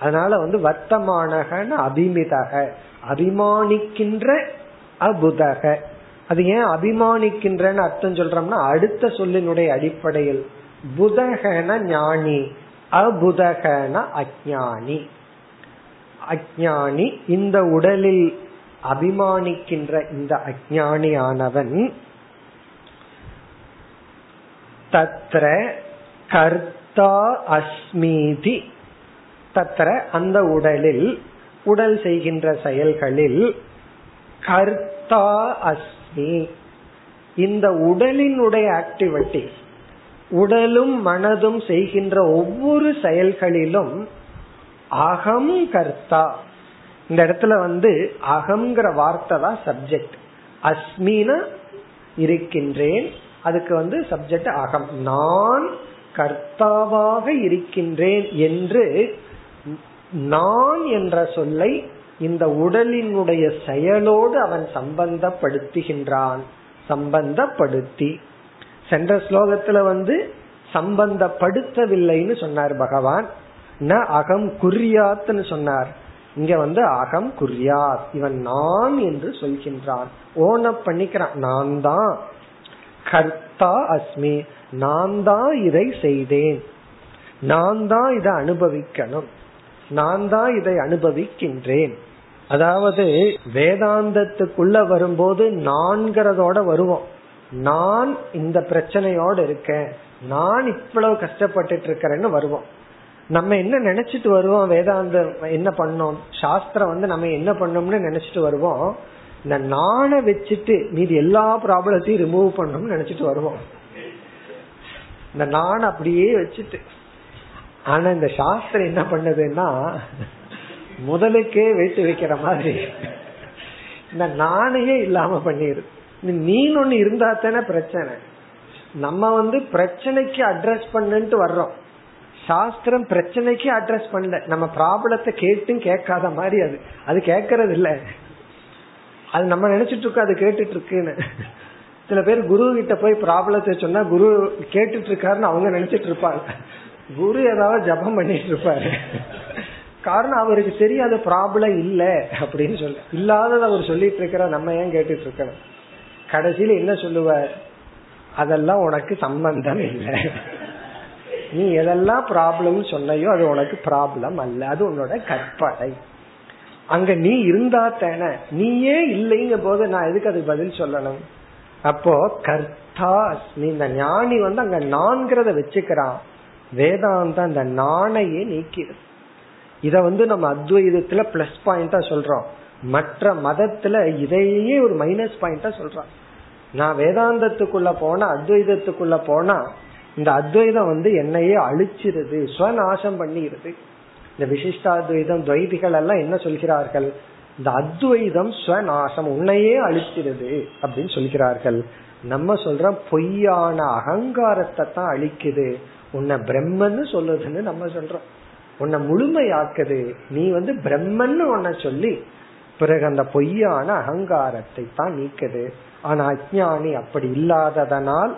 அதனால வந்து வர்த்தமானகன்னு அபிமிதக அபிமானிக்கின்ற அபுதக. அது ஏன் அபிமானிக்கின்றன்னு அர்த்தம் சொல்றோம்னா அடுத்த சொல்லினுடைய அடிப்படையில் புதகன ஞானி. அபுதகன அஜானி அஜானி இந்த உடலில் அபிமானிக்கின்ற இந்த அஜானியானவன் தத்ர கர்த்தா அஸ்மீதி. தத்ர அந்த உடலில் உடல் செய்கின்ற செயல்களில் கர்த்தா அஸ்மி. இந்த உடலினுடைய ஆக்டிவிட்டி உடலும் மனதும் செய்கின்ற ஒவ்வொரு செயல்களிலும் அகம் கர்த்தா. இந்த இடத்துல வந்து அகங்கிற வார்த்தை தான் சப்ஜெக்ட் அஸ்மின இருக்கின்றேன் அதுக்கு வந்து சப்ஜெக்ட் அகம். நான் கர்த்தாவாக இருக்கின்றேன் என்று நான் என்ற சொல்லை இந்த உடலினுடைய செயலோடு அவன் சம்பந்தப்படுத்துகின்றான். சம்பந்தப்படுத்தி. சென்ற ஸ்லோகத்துல வந்து சம்பந்தப்படுத்தவில்லைன்னு சொன்னார் பகவான். ந அகம் குறியாத்னு சொன்னார். இங்க வந்து அகம் குறியாத் இவன் நான் என்று சொல்கின்றான். ஓன பண்ணிக்கிறான். நான் தான். கர்த்தா அஸ்மி நான் தான் இதை செய்தேன். நான் தான் இதை அனுபவிக்கணும். நான் தான் இதை அனுபவிக்கின்றேன். அதாவது வேதாந்தத்துக்குள்ள வரும்போது நான்கிறதோட வருவோம். நான் இந்த பிரச்சனையோட இருக்கேன். நான் இவ்வளவு கஷ்டப்பட்டுட்டு இருக்கிறேன்னு வருவோம். நம்ம என்ன நினைச்சிட்டு வருவோம்? வேதாந்தம் என்ன பண்ணோம்? சாஸ்திரம் வந்து நம்ம என்ன பண்ணோம்னு நினைச்சிட்டு வருவோம்? இந்த நானை வச்சுட்டு மீதி எல்லா ப்ராப்ளத்தையும் ரிமூவ் பண்ணணும்னு நினைச்சிட்டு வருவோம். இந்த நான் அப்படியே வச்சுட்டு. ஆனா இந்த சாஸ்திரம் என்ன பண்ணுதுன்னா முதலுக்கே வெயிட்டு வைக்கிற மாதிரி. இந்த நானையே இல்லாம பண்ணிடுது. நீன்னு ஒண்ணு இருந்தா தானே பிரச்சனை. நம்ம வந்து பிரச்சனைக்கு அட்ரஸ் பண்ணுன்ட்டு வர்றோம். சாஸ்திரம் பிரச்சனைக்கு அட்ரஸ் பண்ணல. நம்ம ப்ராப்ளத்தை கேட்டும் கேட்காத மாதிரி அது. அது கேட்கறது இல்ல. அது நம்ம நினைச்சிட்டு இருக்கோம் அது கேட்டுட்டு இருக்குன்னு. சில பேர் குரு கிட்ட போய் ப்ராப்ளத்தை சொன்னா குரு கேட்டுட்டு இருக்காருன்னு அவங்க நினைச்சிட்டு இருப்பாங்க. குரு ஏதாவது ஜபம் பண்ணிட்டு இருப்பாரு. காரணம் அவருக்கு தெரியாத ப்ராப்ளம் இல்ல அப்படின்னு சொல்ல. இல்லாதத அவர் சொல்லிட்டு இருக்கிற நம்ம ஏன் கேட்டுட்டு இருக்கணும்? கடைசியில என்ன சொல்லுவார்? அதெல்லாம் உனக்கு சம்பந்தம் இல்லை. நீ எதெல்லாம் ப்ராப்ளம் சொன்னையோ அது உனக்கு ப்ராப்ளம் அல்ல. அது உன்னோட கற்பனை. அங்க நீ இருந்தா தானே. நீயே இல்லைங்க போது நான் எதுக்கு அது பதில் சொல்லணும்? அப்போ கர்த்தா நீ இந்த ஞானி வந்து அங்க நான்கிறத வச்சுக்கிறான். வேதாந்தம் அந்த நாணையே நீக்கிடு இத வந்து நம்ம அத்வைதத்துல பிளஸ் பாயிண்டா சொல்றோம். மற்ற மதத்துல இதையே ஒரு மைனஸ் பாயிண்டா சொல்றான். நான் வேதாந்தத்துக்குள்ள போனா அத்வைதத்துக்குள்ள போனா இந்த அத்வைதம் வந்து என்னையே அழிச்சிருது ஸ்வநாசம் பண்ணிடுது இந்த விசிஷ்டாத்வைதம் துவைதிகள் எல்லாம் என்ன சொல்கிறார்கள்? இந்த அத்வைதம் ஸ்வநாசம் உன்னையே அழிக்கிறது அப்படின்னு சொல்கிறார்கள். நம்ம சொல்றோம் பொய்யான அகங்காரத்தை தான் அழிக்குது. உன்னை பிரம்மன்னு சொல்லுதுன்னு நம்ம சொல்றோம். உன்னை முழுமையாக்குது. நீ வந்து பிரம்மன்னு உன்னை சொல்லி பிறகு அந்த பொய்யான அகங்காரத்தை தான் நீக்குது. ஆனா அஜானி அப்படி இல்லாததனால்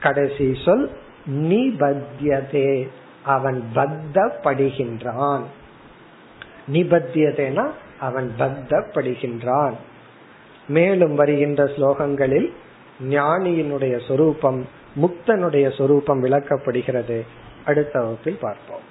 கடைசி சொல் நிபத்தியதே. அவன் பத்தப்படுகின்றான். நிபத்தியதேனா அவன் பத்தப்படுகின்றான். மேலும் வருகின்ற ஸ்லோகங்களில் ஞானியினுடைய சொரூபம் முக்தனுடைய சொரூபம் விளக்கப்படுகிறது. அடுத்த வகுப்பில் பார்ப்போம்.